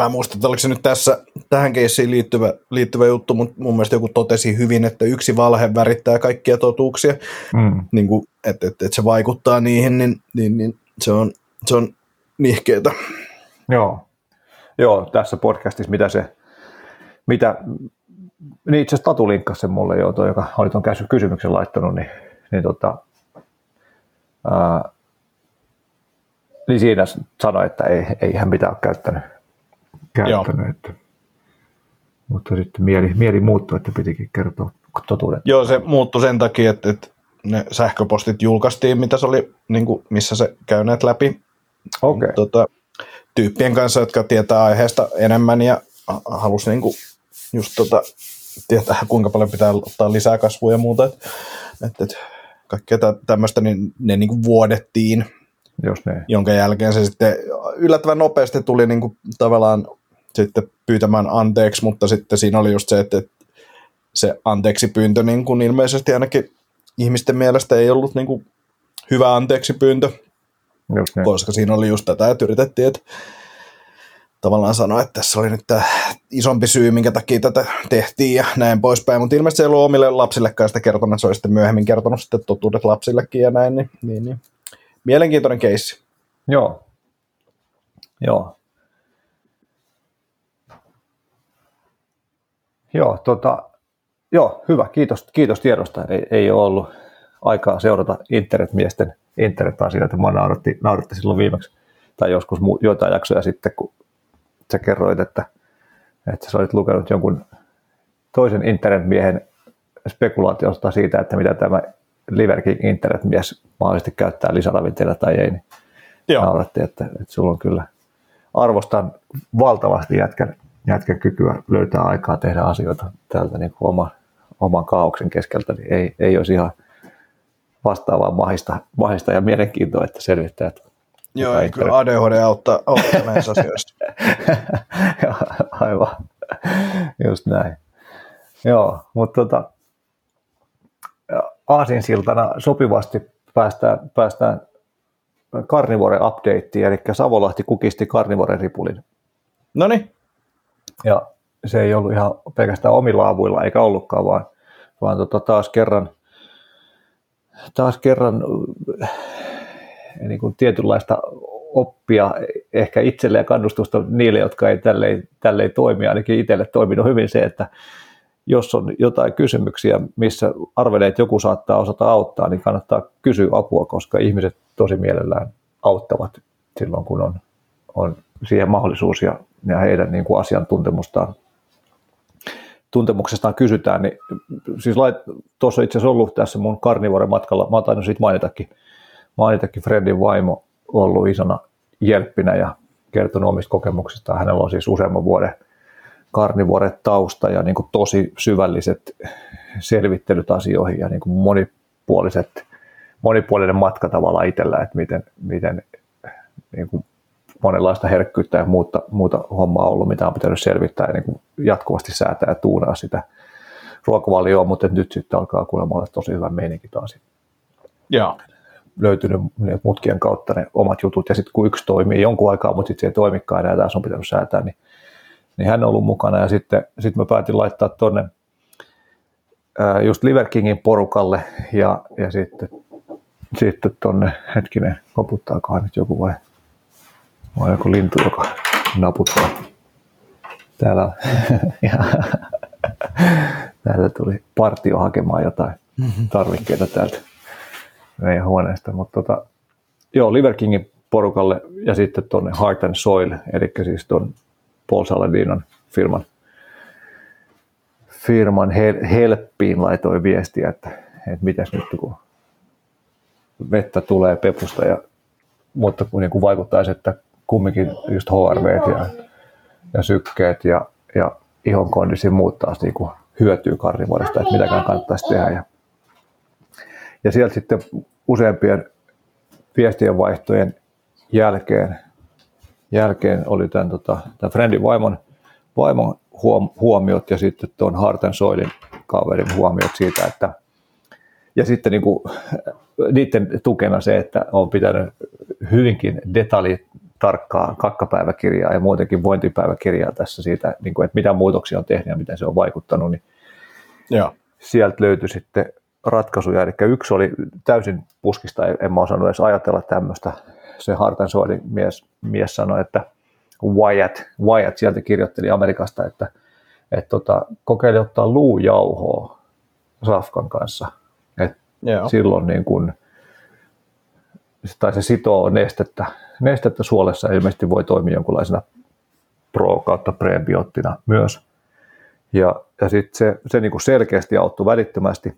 mä en muista, että oliko se nyt tässä tähän keissiin liittyvä, liittyvä juttu, mutta mun mielestä joku totesi hyvin, että yksi valhe värittää kaikkia totuuksia, mm. niin kuin, että, että, että, se vaikuttaa niihin, niin, niin, niin se on, se on nihkeetä. Joo. Joo, tässä podcastissa, mitä se, mitä, niin itse asiassa Tatu linkkasi sen mulle jo, toi, joka oli tuon kysymyksen laittanut, niin, niin, tota, ää, niin siinä sanoi, että ei, ei hän mitään ole käyttänyt käyttänyt. Että, mutta sitten mieli, mieli muuttui, että pitikin kertoa totuuden. Joo, se muuttui sen takia, että, että ne sähköpostit julkaistiin, mitä se oli, niin kuin, missä se käyneet läpi. Okay. Tota, tyyppien kanssa, jotka tietää aiheesta enemmän ja halusi niin kuin, just tota, tietää, kuinka paljon pitää ottaa lisää kasvua ja muuta. Että, että, että kaikkea tämmöistä, niin ne niin kuin vuodettiin, Just niin. jonka jälkeen se sitten yllättävän nopeasti tuli niin kuin, tavallaan sitten pyytämään anteeksi, mutta sitten siinä oli just se, että se anteeksi pyyntö niin kuin ilmeisesti ainakin ihmisten mielestä ei ollut niin kuin hyvä anteeksi pyyntö, just niin. koska siinä oli just tätä, että yritettiin, että tavallaan sanoa, että tässä oli nyt tämä isompi syy, minkä takia tätä tehtiin ja näin poispäin, mutta ilmeisesti ei ollut omille lapsillekaan sitä kertonut, että se olisi sitten myöhemmin kertonut sitten totuudet lapsillekin ja näin, niin, niin, niin. mielenkiintoinen keissi. Joo, Joo, Joo, tota, joo hyvä. Kiitos, kiitos tiedosta. Ei, ei ole ollut aikaa seurata internetmiesten internet-asioita. Mä nauratti, nauratti silloin viimeksi tai joskus mu- joitain jaksoja sitten, kun sä kerroit, että, että sä olit lukenut jonkun toisen internetmiehen spekulaatiosta siitä, että mitä tämä Liverking internetmies mahdollisesti käyttää lisäravinteita tai ei, niin Joo. nauratti, että, että sulla on kyllä arvostan valtavasti jätkän jätkä kykyä löytää aikaa tehdä asioita täältä niin kuin oma, oman kaauksen keskeltä, niin ei, ei olisi ihan vastaavaa mahista, mahista ja mielenkiintoa, että selvittää Joo, ei kyllä ADHD auttaa, auttaa näissä asioissa. (laughs) Aivan, just näin. Joo, mutta tota, aasinsiltana sopivasti päästään, päästään Carnivore updateen, eli Savolahti kukisti Carnivore ripulin. No niin. Ja se ei ollut ihan pelkästään omilla avuilla, eikä ollutkaan, vaan, vaan tota taas kerran, taas kerran niin kuin tietynlaista oppia ehkä itselle ja kannustusta niille, jotka ei tälleen, tälleen toimi. Ainakin itselle toiminut hyvin se, että jos on jotain kysymyksiä, missä arvelee, että joku saattaa osata auttaa, niin kannattaa kysyä apua, koska ihmiset tosi mielellään auttavat silloin, kun on, on siihen mahdollisuus ja, ja heidän niin kuin asiantuntemustaan tuntemuksestaan kysytään, niin siis lait, tuossa itse asiassa ollut tässä mun karnivuoren matkalla, mä oon siitä mainitakin, mainitakin Fredin vaimo ollut isona jelppinä ja kertonut omista kokemuksistaan. Hänellä on siis useamman vuoden karnivuoret tausta ja niin kuin tosi syvälliset selvittelyt asioihin ja niin kuin monipuoliset, monipuolinen matka tavallaan itsellä, että miten, miten niin kuin monenlaista herkkyyttä ja muuta, muuta hommaa ollut, mitä on pitänyt selvittää ja niin kuin jatkuvasti säätää ja tuunaa sitä ruokavalioa, mutta nyt sitten alkaa kuulemma olla tosi hyvä meininki taas. Joo. Löytynyt mutkien kautta ne omat jutut ja sitten kun yksi toimii jonkun aikaa, mutta sitten se ei toimikaan enää, taas on pitänyt säätää, niin niin hän on ollut mukana ja sitten sit mä päätin laittaa tonne just Liver Kingin porukalle ja, ja sitten, sitten tonne, hetkinen, koputtaakohan nyt joku vai, vai joku lintu, joka naputtaa. Täällä (laughs) ja, täältä tuli partio hakemaan jotain mm-hmm. tarvikkeita täältä meidän huoneesta, mutta tota, joo, Liver Kingin porukalle ja sitten tuonne Heart and Soil, eli siis tuon Paul Saladinon firman, firman helppiin laitoi viestiä, että, että mitäs nyt kun vettä tulee pepusta, ja, mutta kun niin kuin vaikuttaisi, että kumminkin just HRV ja, ja sykkeet ja, ja ihon kondisi muut taas niin kuin hyötyy karnivuodesta, että mitäkään kannattaisi tehdä. Ja, ja sieltä sitten useampien viestien vaihtojen jälkeen jälkeen oli tämän, tota, tämän Friendin vaimon, vaimon huom, huomiot ja sitten tuon Harten Soilin kaverin huomiot siitä, että ja sitten niin kuin, niiden tukena se, että on pitänyt hyvinkin detalji tarkkaa kakkapäiväkirjaa ja muutenkin vointipäiväkirjaa tässä siitä, niin kuin, että mitä muutoksia on tehnyt ja miten se on vaikuttanut, niin Joo. sieltä löytyi sitten ratkaisuja. Eli yksi oli täysin puskista, en mä osannut edes ajatella tämmöistä, se Hartensoidin mies, mies sanoi, että Wyatt, Wyatt sieltä kirjoitteli Amerikasta, että, että tota, kokeili ottaa luujauhoa safkan kanssa. Et silloin niin kun, tai se sitoo nestettä, nestettä suolessa ilmeisesti voi toimia jonkunlaisena pro- kautta prebioottina myös. Ja, ja sitten se, se niin kuin selkeästi auttoi välittömästi,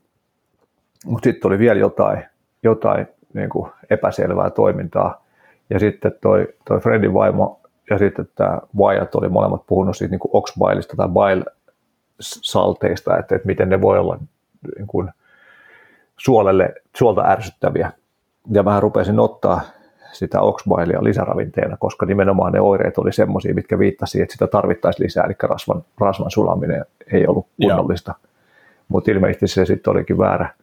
mutta sitten oli vielä jotain, jotain niin kuin epäselvää toimintaa, ja sitten toi, toi Fredin vaimo ja sitten tämä Wyatt oli molemmat puhunut siitä niin oxbailista tai bile-salteista, että, että miten ne voi olla niin kuin suolelle, suolta ärsyttäviä. Ja mä rupesin ottaa sitä oxbailia lisäravinteena, koska nimenomaan ne oireet oli semmoisia, mitkä viittasi, että sitä tarvittaisiin lisää, eli rasvan, rasvan sulaminen ei ollut kunnollista. Mutta ilmeisesti se sitten olikin väärä,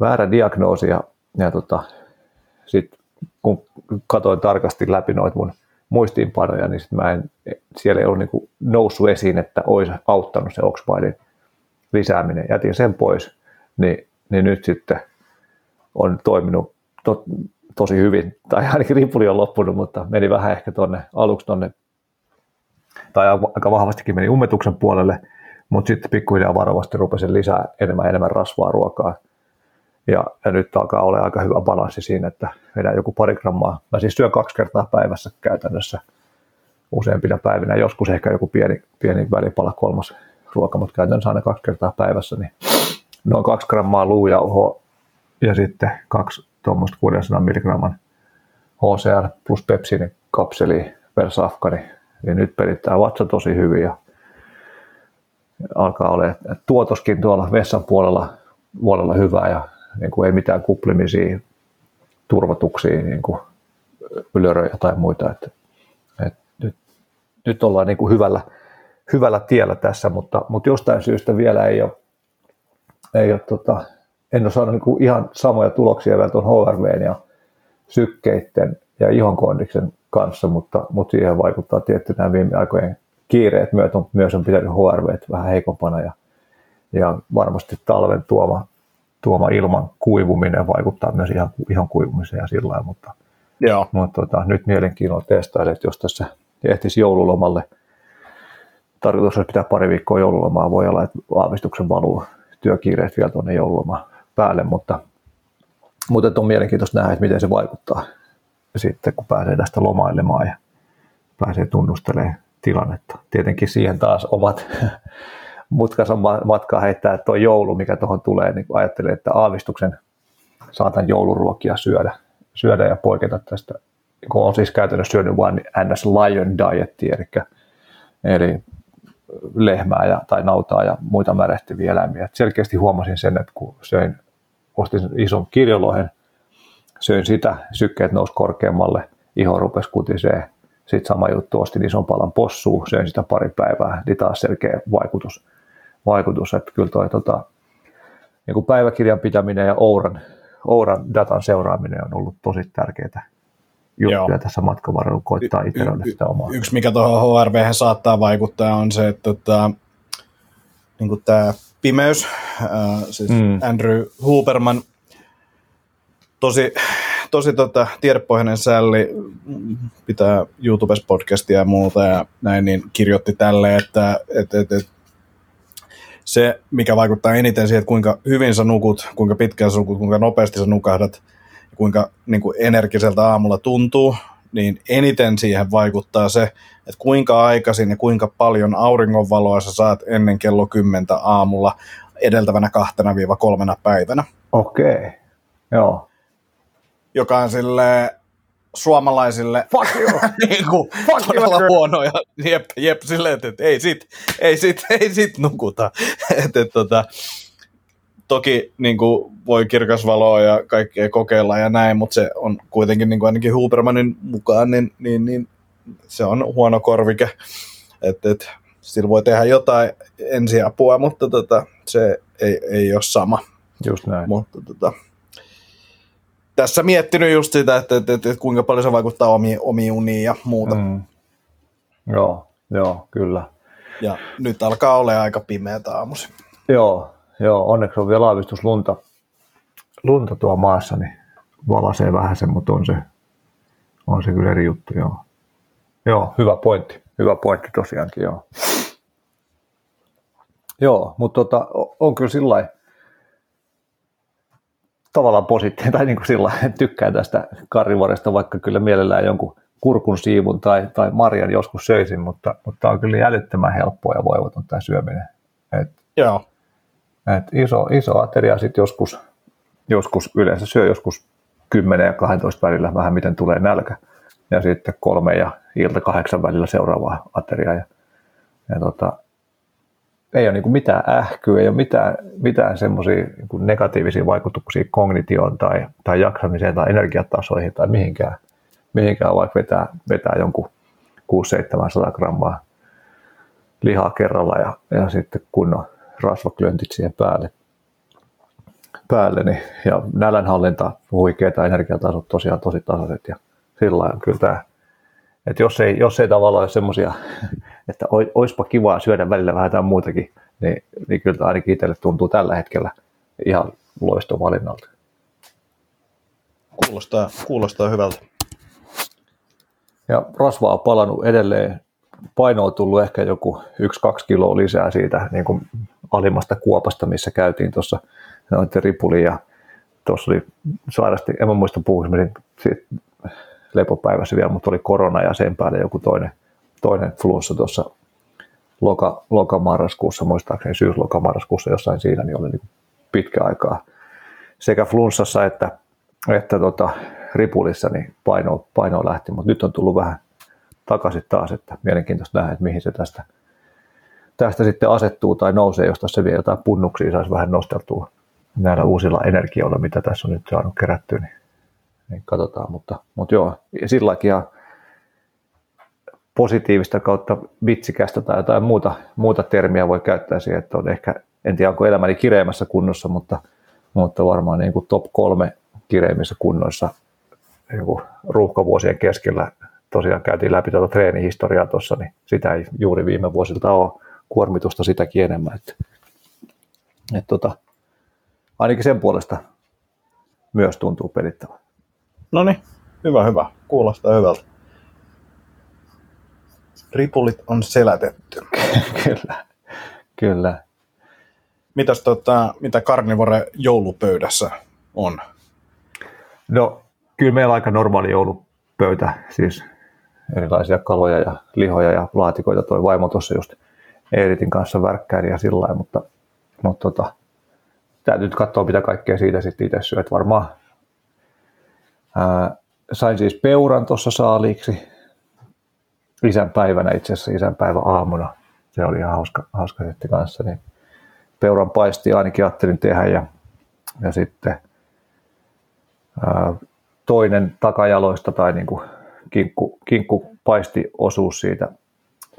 väärä diagnoosi ja, ja tota, sitten kun katsoin tarkasti läpi noita mun muistiinpanoja, niin sit mä en, siellä ei ollut niin noussut esiin, että olisi auttanut se Oxbidin lisääminen. Jätin sen pois, niin, niin nyt sitten on toiminut to, tosi hyvin, tai ainakin ripuli on loppunut, mutta meni vähän ehkä tuonne aluksi tuonne, tai aika vahvastikin meni ummetuksen puolelle, mutta sitten pikkuhiljaa varovasti rupesin lisää enemmän enemmän rasvaa ruokaa ja, ja nyt alkaa olla aika hyvä balanssi siinä, että vedän joku pari grammaa. Mä siis syön kaksi kertaa päivässä käytännössä useampina päivinä. Joskus ehkä joku pieni, pieni välipala kolmas ruoka, mutta käytännössä aina kaksi kertaa päivässä. Niin noin kaksi grammaa luujauhoa ja sitten kaksi tuommoista 600 milligramman HCl plus pepsinin kapseli per safka, niin, nyt pelittää vatsa tosi hyvin ja alkaa olla tuotoskin tuolla vessan puolella, puolella hyvää ja niin kuin ei mitään kuplimisia, turvatuksia niin kuin ylöröjä tai muita. Että, et nyt, nyt ollaan niin kuin hyvällä, hyvällä tiellä tässä, mutta, mutta jostain syystä vielä ei ole, ei ole tota, en ole saanut niin ihan samoja tuloksia vielä tuon HRVn ja sykkeiden ja ihonkondiksen kanssa, mutta, mutta siihen vaikuttaa tietty nämä viime aikojen kiireet myös on, myös on pitänyt HRV vähän heikompana ja, ja varmasti talven tuoma, tuoma ilman kuivuminen vaikuttaa myös ihan, ihan kuivumiseen ja sillä lailla, mutta, Joo. mutta tota, nyt mielenkiinnolla testailla, että jos tässä ehtisi joululomalle, tarkoitus olisi pitää pari viikkoa joululomaa, voi olla, että aavistuksen valuu työkiireet vielä tuonne joululomaan päälle, mutta, mutta on mielenkiintoista nähdä, että miten se vaikuttaa sitten, kun pääsee tästä lomailemaan ja pääsee tunnustelemaan tilannetta. Tietenkin siihen taas omat (laughs) mutkansa matkaa heittää tuo joulu, mikä tuohon tulee, niin ajattelee, että aavistuksen saatan jouluruokia syödä, syödä ja poiketa tästä, kun on siis käytännössä syönyt vain NS Lion Dietti, eli, eli lehmää ja, tai nautaa ja muita märehtiviä eläimiä. Et selkeästi huomasin sen, että kun söin, ostin ison kirjolohen, söin sitä, sykkeet nousi korkeammalle, iho rupesi kutisee. Sitten sama juttu, ostin ison palan possua, söin sitä pari päivää, niin taas selkeä vaikutus. vaikutus että kyllä toi tota, niin päiväkirjan pitäminen ja Ouran, Ouran datan seuraaminen on ollut tosi tärkeää juttuja Joo. tässä matkan varrella, koittaa itsellemme sitä omaa. Yksi, mikä tuohon HRV saattaa vaikuttaa, on se, että tota, niin tämä pimeys, äh, siis mm. Andrew Huberman, tosi, tosi tota, tiedepohjainen sälli, pitää YouTubessa podcastia ja muuta ja näin, niin kirjoitti tälle, että et, et, et, se, mikä vaikuttaa eniten siihen, että kuinka hyvin sä nukut, kuinka pitkään sä nukut, kuinka nopeasti sä nukahdat, kuinka niin kuin energiseltä aamulla tuntuu, niin eniten siihen vaikuttaa se, että kuinka aikaisin ja kuinka paljon auringonvaloa sä saat ennen kello 10 aamulla edeltävänä kahtena viiva kolmena päivänä. Okei, okay. joo. Joka on sille suomalaisille Fuck you. (laughs) niin kuin, Fuck todella you. huonoja. Jep, jep silleen, että ei sit, ei sit, ei sit nukuta. (laughs) että, että, tota, toki niin kuin, voi kirkasvaloa ja kaikkea kokeilla ja näin, mutta se on kuitenkin niin kuin ainakin Hubermanin mukaan, niin, niin, niin se on huono korvike. Et, et, sillä voi tehdä jotain ensiapua, mutta tota, se ei, ei ole sama. Just näin. Mutta tota, tässä miettinyt just sitä, että, että, että, että kuinka paljon se vaikuttaa omiin, omiin uniin ja muuta. Mm. Joo, joo, kyllä. Ja nyt alkaa olla aika pimeä aamuisin. Joo, Joo, onneksi on vielä aavistus lunta, lunta tuo maassa, niin valasee vähän sen, mutta on se, on se kyllä eri juttu, joo. Joo, hyvä pointti. Hyvä pointti tosiaankin, joo. Joo, mutta tota, on kyllä sillä tavallaan positiivinen, tai niin kuin sillä tykkään tästä karrivuoresta, vaikka kyllä mielellään jonkun kurkun siivun tai, tai marjan joskus söisin, mutta, mutta on kyllä älyttömän helppoa ja voivoton tämä syöminen. Et Joo. Et iso, iso ateria sitten joskus, joskus yleensä syö joskus 10 ja 12 välillä vähän miten tulee nälkä. Ja sitten kolme ja ilta kahdeksan välillä seuraavaa ateriaa. Ja, ja tota, ei ole niin mitään ähkyä, ei ole mitään, mitään semmoisia niin negatiivisia vaikutuksia kognitioon tai, tai jaksamiseen tai energiatasoihin tai mihinkään, mihinkään vaikka vetää, vetää jonkun 600-700 grammaa lihaa kerralla ja, ja sitten kunnon rasvaklöntit siihen päälle. päälle niin, ja nälänhallinta, huikeita energiatasot tosiaan tosi tasaiset ja sillä lailla kyllä tämä, että jos ei, jos ei tavallaan ole semmoisia, (laughs) että oispa kivaa syödä välillä vähän jotain muutakin, niin, niin kyllä ainakin itselle tuntuu tällä hetkellä ihan loistovalinnalta. Kuulostaa, kuulostaa hyvältä. Ja rasvaa on palannut edelleen. Paino on tullut ehkä joku 1-2 kiloa lisää siitä niin kuin alimmasta kuopasta, missä käytiin tuossa ripuli ja tuossa oli sairasti, en mä muista puhuin lepopäivässä vielä, mutta oli korona ja sen päälle joku toinen, toinen flunssa tuossa loka, lokamarraskuussa, muistaakseni syys-lokamarraskuussa jossain siinä, niin oli niin pitkä aikaa sekä flunssassa että, että tota, ripulissa niin paino, paino lähti, mutta nyt on tullut vähän takaisin taas, että mielenkiintoista nähdä, että mihin se tästä tästä sitten asettuu tai nousee, jos tässä vielä jotain punnuksia saisi vähän nosteltua näillä uusilla energioilla, mitä tässä on nyt saanut kerättyä, niin, niin katsotaan, mutta, mutta joo, silläkin ihan positiivista kautta vitsikästä tai jotain muuta, muuta termiä voi käyttää siihen, että on ehkä, en tiedä onko elämäni kireemmässä kunnossa, mutta, mutta varmaan niin kuin top kolme kireimmissä kunnoissa niin kuin ruuhkavuosien keskellä. Tosiaan käytiin läpi tuota treenihistoriaa tuossa, niin sitä ei juuri viime vuosilta ole kuormitusta sitäkin enemmän. Että, että tota, ainakin sen puolesta myös tuntuu pelittävä. No niin, hyvä, hyvä. Kuulostaa hyvältä. Ripulit on selätetty. (laughs) kyllä, kyllä. Mitäs tota, mitä karnivore joulupöydässä on? No, kyllä meillä on aika normaali joulupöytä, siis erilaisia kaloja ja lihoja ja laatikoita. Toi vaimo tuossa just Eeritin kanssa värkkäili ja sillä lailla, mutta, mutta tota, täytyy nyt katsoa, mitä kaikkea siitä sitten itse syöt. Varmaan ää, sain siis peuran tuossa saaliiksi isän päivänä, itse asiassa isän päivä aamuna. Se oli ihan hauska, hauska sitten kanssa. Niin peuran paisti ainakin ajattelin tehdä ja, ja sitten ää, toinen takajaloista tai niin kuin kinkku, kinkku paisti osuus siitä,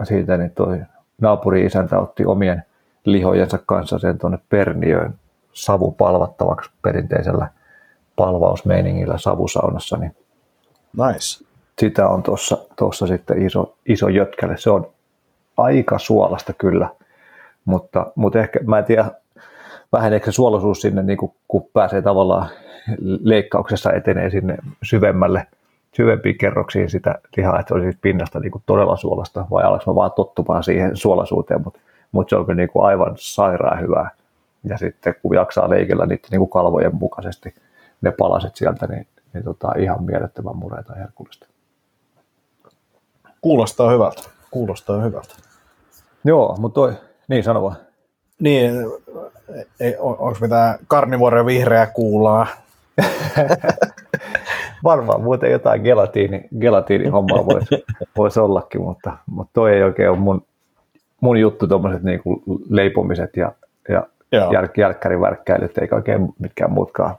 siitä niin toi naapuri-isäntä otti omien lihojensa kanssa sen tuonne Perniöön savupalvattavaksi perinteisellä palvausmeiningillä savusaunassa, niin nice. sitä on tuossa, tuossa sitten iso, iso jötkäle. Se on aika suolasta kyllä, mutta, mutta ehkä mä en tiedä, väheneekö se suolaisuus sinne, niin kun, kun pääsee tavallaan leikkauksessa etenee sinne syvemmälle, syvempiin kerroksiin sitä lihaa, että se olisi pinnasta niin kuin todella suolasta, vai alkaa vaan tottumaan siihen suolaisuuteen, mutta, mutta se on kyllä niin kuin aivan sairaan hyvää. Ja sitten kun jaksaa leikellä niiden niin kuin kalvojen mukaisesti ne palaset sieltä, niin, niin tota, ihan mielettömän mureita herkullista. Kuulostaa hyvältä. Kuulostaa hyvältä. Joo, mutta toi, niin sano vaan. Niin, ei, on, onko mitään karnivuoren vihreää kuulaa? (laughs) Varmaan muuten jotain gelatiini, gelatiinihommaa (laughs) voisi vois ollakin, mutta, mutta toi ei oikein ole mun, mun juttu, tuommoiset niinku leipomiset ja, ja jäl, jälkkärivärkkäilyt, eikä oikein mitkään muutkaan,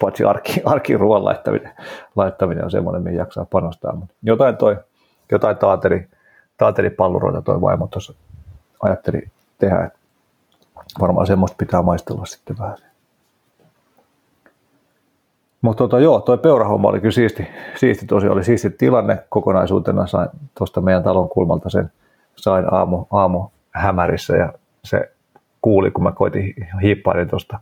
paitsi arki, arkiruoan laittaminen, laittaminen on semmoinen, mihin jaksaa panostaa. Mutta jotain, toi, jotain taateri, taateripalluroita toi vaimo tuossa ajatteli tehdä, varmaan semmoista pitää maistella sitten vähän. Mutta tota, joo, toi peurahomma oli kyllä siisti, siisti tosi, oli siisti tilanne kokonaisuutena, sain tuosta meidän talon kulmalta sen, sain aamu, aamu hämärissä ja se kuuli, kun mä koitin hiippailin tuosta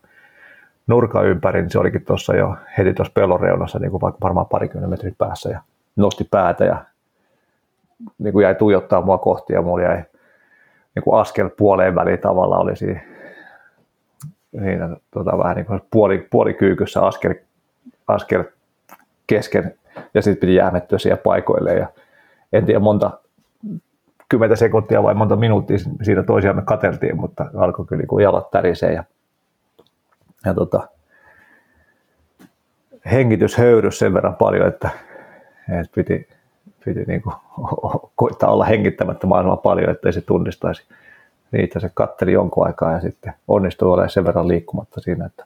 nurkan ympäri, niin se olikin tuossa jo heti tuossa pellon reunassa, niin kuin vaikka varmaan parikymmenen metrin päässä ja nosti päätä ja niin kuin jäi tuijottaa mua kohti ja mulla jäi niin kuin askel puoleen väliin tavalla oli siinä, siinä tota, vähän niin kuin puoli, puolikyykyssä askel, askel kesken ja sitten piti jäämettyä siihen paikoille ja en tiedä monta kymmentä sekuntia vai monta minuuttia siinä toisiamme kateltiin, mutta alkoi kyllä niin jalat tärisee ja, ja tota, hengitys höyrys sen verran paljon, että, että piti, piti niin kuin, (laughs) koittaa olla hengittämättä mahdollisimman paljon, ettei se tunnistaisi niitä. Se katteli jonkun aikaa ja sitten onnistui olemaan sen verran liikkumatta siinä, että,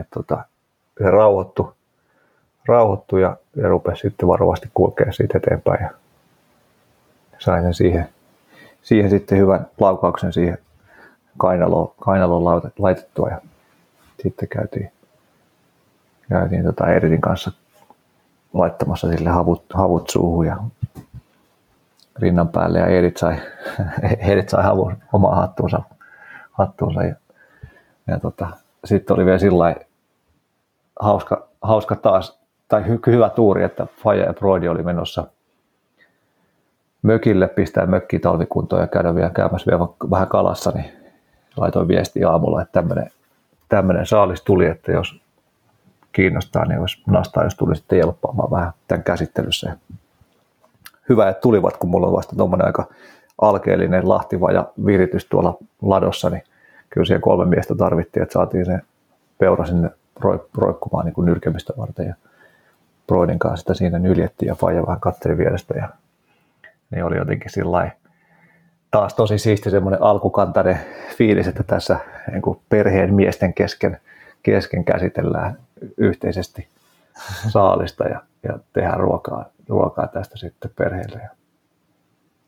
että tota, se rauhoittui, rauhoittui ja, ja rupesi sitten varovasti kulkea siitä eteenpäin. Ja sain sen siihen, siihen sitten hyvän laukauksen siihen kainaloon, kainaloon laitettua ja sitten käytiin, käytiin tota Eritin kanssa laittamassa sille havut, havut suuhun ja rinnan päälle ja Edit sai, (laughs) Edit sai havun omaa hattuunsa, hattuunsa ja, ja tota, sitten oli vielä sillä hauska, hauska taas, tai hy, hyvä tuuri, että Faja ja Broidi oli menossa mökille, pistää mökki talvikuntoon ja käydä vielä käymässä vielä vähän kalassa, niin laitoin viesti aamulla, että tämmöinen, tämmöinen saalis tuli, että jos kiinnostaa, niin olisi nastaa, jos tuli sitten jelppaamaan vähän tämän käsittelyssä. Hyvä, että tulivat, kun mulla on vasta tuommoinen aika alkeellinen lahtiva ja viritys tuolla ladossa, niin kyllä siihen kolme miestä tarvittiin, että saatiin se peura sinne roikkumaan niin kuin nyrkemistä varten ja Broidin kanssa sitä siinä nyljettiin ja Faija vähän katteli vierestä ja niin oli jotenkin sillä taas tosi siisti semmoinen alkukantainen fiilis, että tässä niin kuin perheen miesten kesken, kesken käsitellään yhteisesti saalista ja, ja tehdään ruokaa, ruokaa tästä sitten perheelle. Ja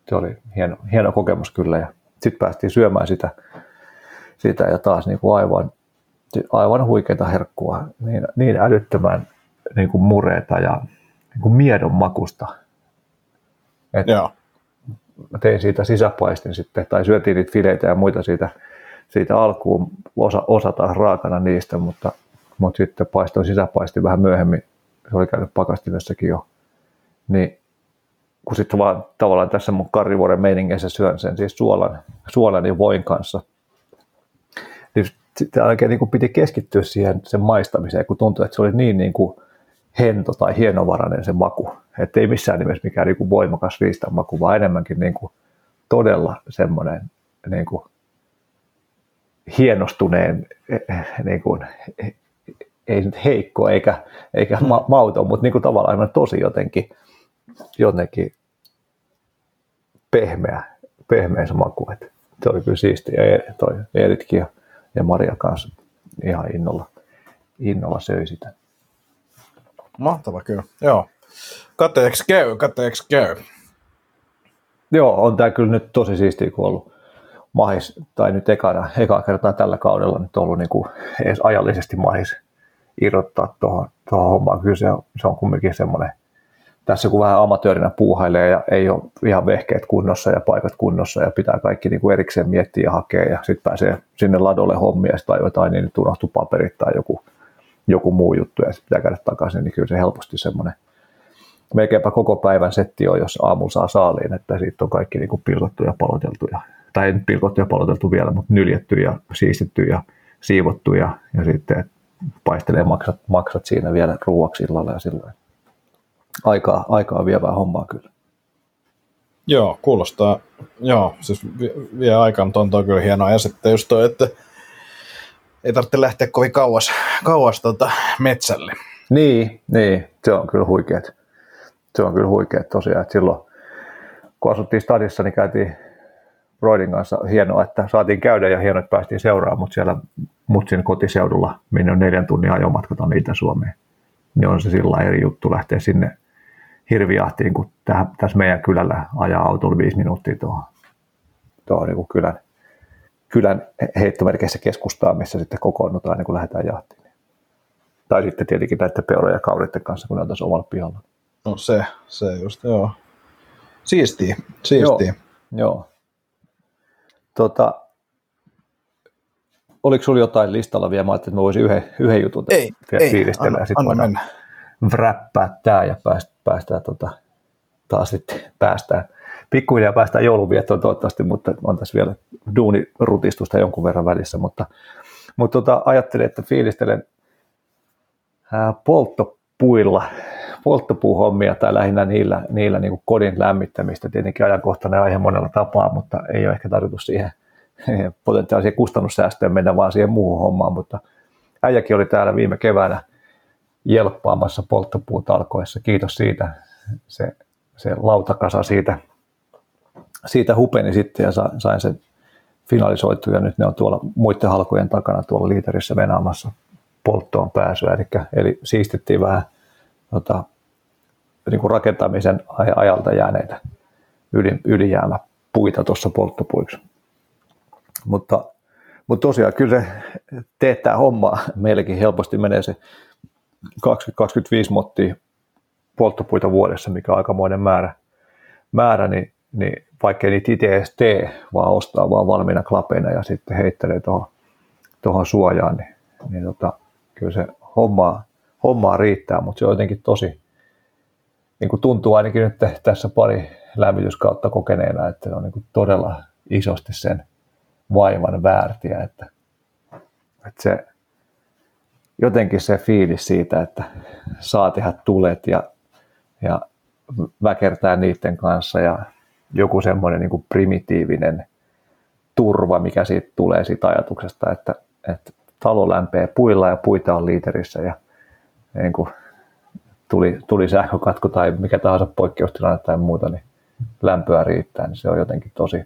se oli hieno, hieno kokemus kyllä ja sitten päästiin syömään sitä, sitä ja taas niin kuin aivan, aivan huikeita herkkua, niin, niin älyttömän niin kuin mureeta ja niin kuin miedon makusta. Et Joo. mä tein siitä sisäpaistin sitten, tai syötiin niitä fileitä ja muita siitä, siitä alkuun, osa, osa taas raakana niistä, mutta, mutta sitten paistoin sisäpaistin vähän myöhemmin, se oli käynyt pakastimessakin jo, niin kun sitten vaan tavallaan tässä mun karrivuoren meiningeissä syön sen siis suolan, suolan ja voin kanssa, sitten oikein niin kuin piti keskittyä siihen sen maistamiseen, kun tuntui, että se oli niin, niin kuin hento tai hienovarainen se maku. Että ei missään nimessä mikään niin kuin voimakas riistan maku, vaan enemmänkin niin kuin todella semmoinen niin kuin hienostuneen, niin kuin, ei nyt heikko eikä, eikä ma- mauton, mutta niin kuin tavallaan tosi jotenkin, jotenkin pehmeä, pehmeä se maku. Että se oli kyllä siistiä. Toi Eeritkin ja Maria kanssa ihan innolla, innolla söi sitä. Mahtava kyllä, joo. Kateeksi käy, kateeksi käy. Joo, on tämä kyllä nyt tosi siistiä, kun ollut mahis, tai nyt ekana, ekaa kertaa tällä kaudella nyt ollut niin kuin edes ajallisesti mahis irrottaa tuohon, tuohon hommaan. Kyllä se on, se on kumminkin semmoinen, tässä kun vähän amatöörinä puuhailee ja ei ole ihan vehkeet kunnossa ja paikat kunnossa ja pitää kaikki niin kuin erikseen miettiä ja hakea ja sitten pääsee sinne ladolle hommia sitten jotain, niin nyt unohtuu paperit tai joku, joku muu juttu ja sitten pitää käydä takaisin, niin kyllä se helposti semmoinen melkeinpä koko päivän setti on, jos aamulla saa saaliin, että siitä on kaikki niin kuin pilkottu ja paloteltu, ja, tai ei pilkottu ja paloteltu vielä, mutta nyljetty ja siistitty ja siivottu ja, ja sitten paistelee maksat, maksat siinä vielä ruuaksi illalla ja sillä aikaa, aikaa vievää hommaa kyllä. Joo, kuulostaa, joo, siis vie, aikaa, mutta on toi kyllä hienoa. Ja sitten just toi, että ei tarvitse lähteä kovin kauas, kauas tota metsälle. Niin, niin, se on kyllä huikeet. Se on kyllä huikeet tosiaan, että silloin kun asuttiin stadissa, niin käytiin Broidin kanssa hienoa, että saatiin käydä ja hienoa, että päästiin seuraamaan, mutta siellä Mutsin kotiseudulla, minne on neljän tunnin ajomatkat on Itä-Suomeen, niin on se sillä eri juttu lähteä sinne hirviahtiin, kun tähän, tässä meidän kylällä ajaa autolla viisi minuuttia tuohon, tuohon niin kylän, kylän heittomerkeissä keskustaa, missä sitten kokoonnutaan niin kun lähdetään jahtiin. Tai sitten tietenkin näiden peurojen ja kauritten kanssa, kun ne on tässä omalla pihalla. No se, se just, joo. Siistiä, siistiä. Joo, joo. Tota, oliko sulla jotain listalla vielä? Mä ajattelin, että mä voisin yhden, yhden jutun ei, ei, fiilistellä anna, anna mennä. wrappaa tää ja päästään, päästään tota, taas sitten päästään. Pikkuhiljaa päästään jouluviettoon toivottavasti, mutta on tässä vielä duunirutistusta jonkun verran välissä, mutta, mutta tota, ajattelin, että fiilistelen ää, polttopuilla, polttopuuhommia tai lähinnä niillä, niillä niin kodin lämmittämistä. Tietenkin ajankohtainen aihe monella tapaa, mutta ei ole ehkä tarkoitus siihen (laughs) potentiaalisia kustannussäästöön mennä vaan siihen muuhun hommaan, mutta äijäkin oli täällä viime keväänä jelppaamassa polttopuutalkoissa. Kiitos siitä. Se, se lautakasa siitä, siitä hupeni sitten ja sain sen finalisoitu ja nyt ne on tuolla muiden halkojen takana tuolla liiterissä venaamassa polttoon pääsyä. Eli, eli siistittiin vähän tota, niin kuin rakentamisen ajalta jääneitä yli, ylijäämäpuita tuossa polttopuiksi. Mutta, mutta tosiaan kyllä se teettää hommaa. Meilläkin helposti menee se 20-25 mottia polttopuita vuodessa, mikä on aikamoinen määrä, määrä niin, niin vaikkei niitä itse edes tee, vaan ostaa vaan valmiina klapeina ja sitten heittelee tuohon, tuohon suojaan, niin, niin tota, kyllä se hommaa, hommaa riittää, mutta se on jotenkin tosi, niin kuin tuntuu ainakin nyt tässä pari lämmityskautta kokeneena, että se on niin kuin todella isosti sen vaivan väärtiä, että, että se jotenkin se fiilis siitä, että saa tehdä tulet ja, ja väkertää niiden kanssa ja joku semmoinen niin primitiivinen turva, mikä siitä tulee siitä ajatuksesta, että, että talo lämpee puilla ja puita on liiterissä ja niin kuin tuli, tuli sähkökatko tai mikä tahansa poikkeustilanne tai muuta, niin lämpöä riittää, niin se on jotenkin tosi,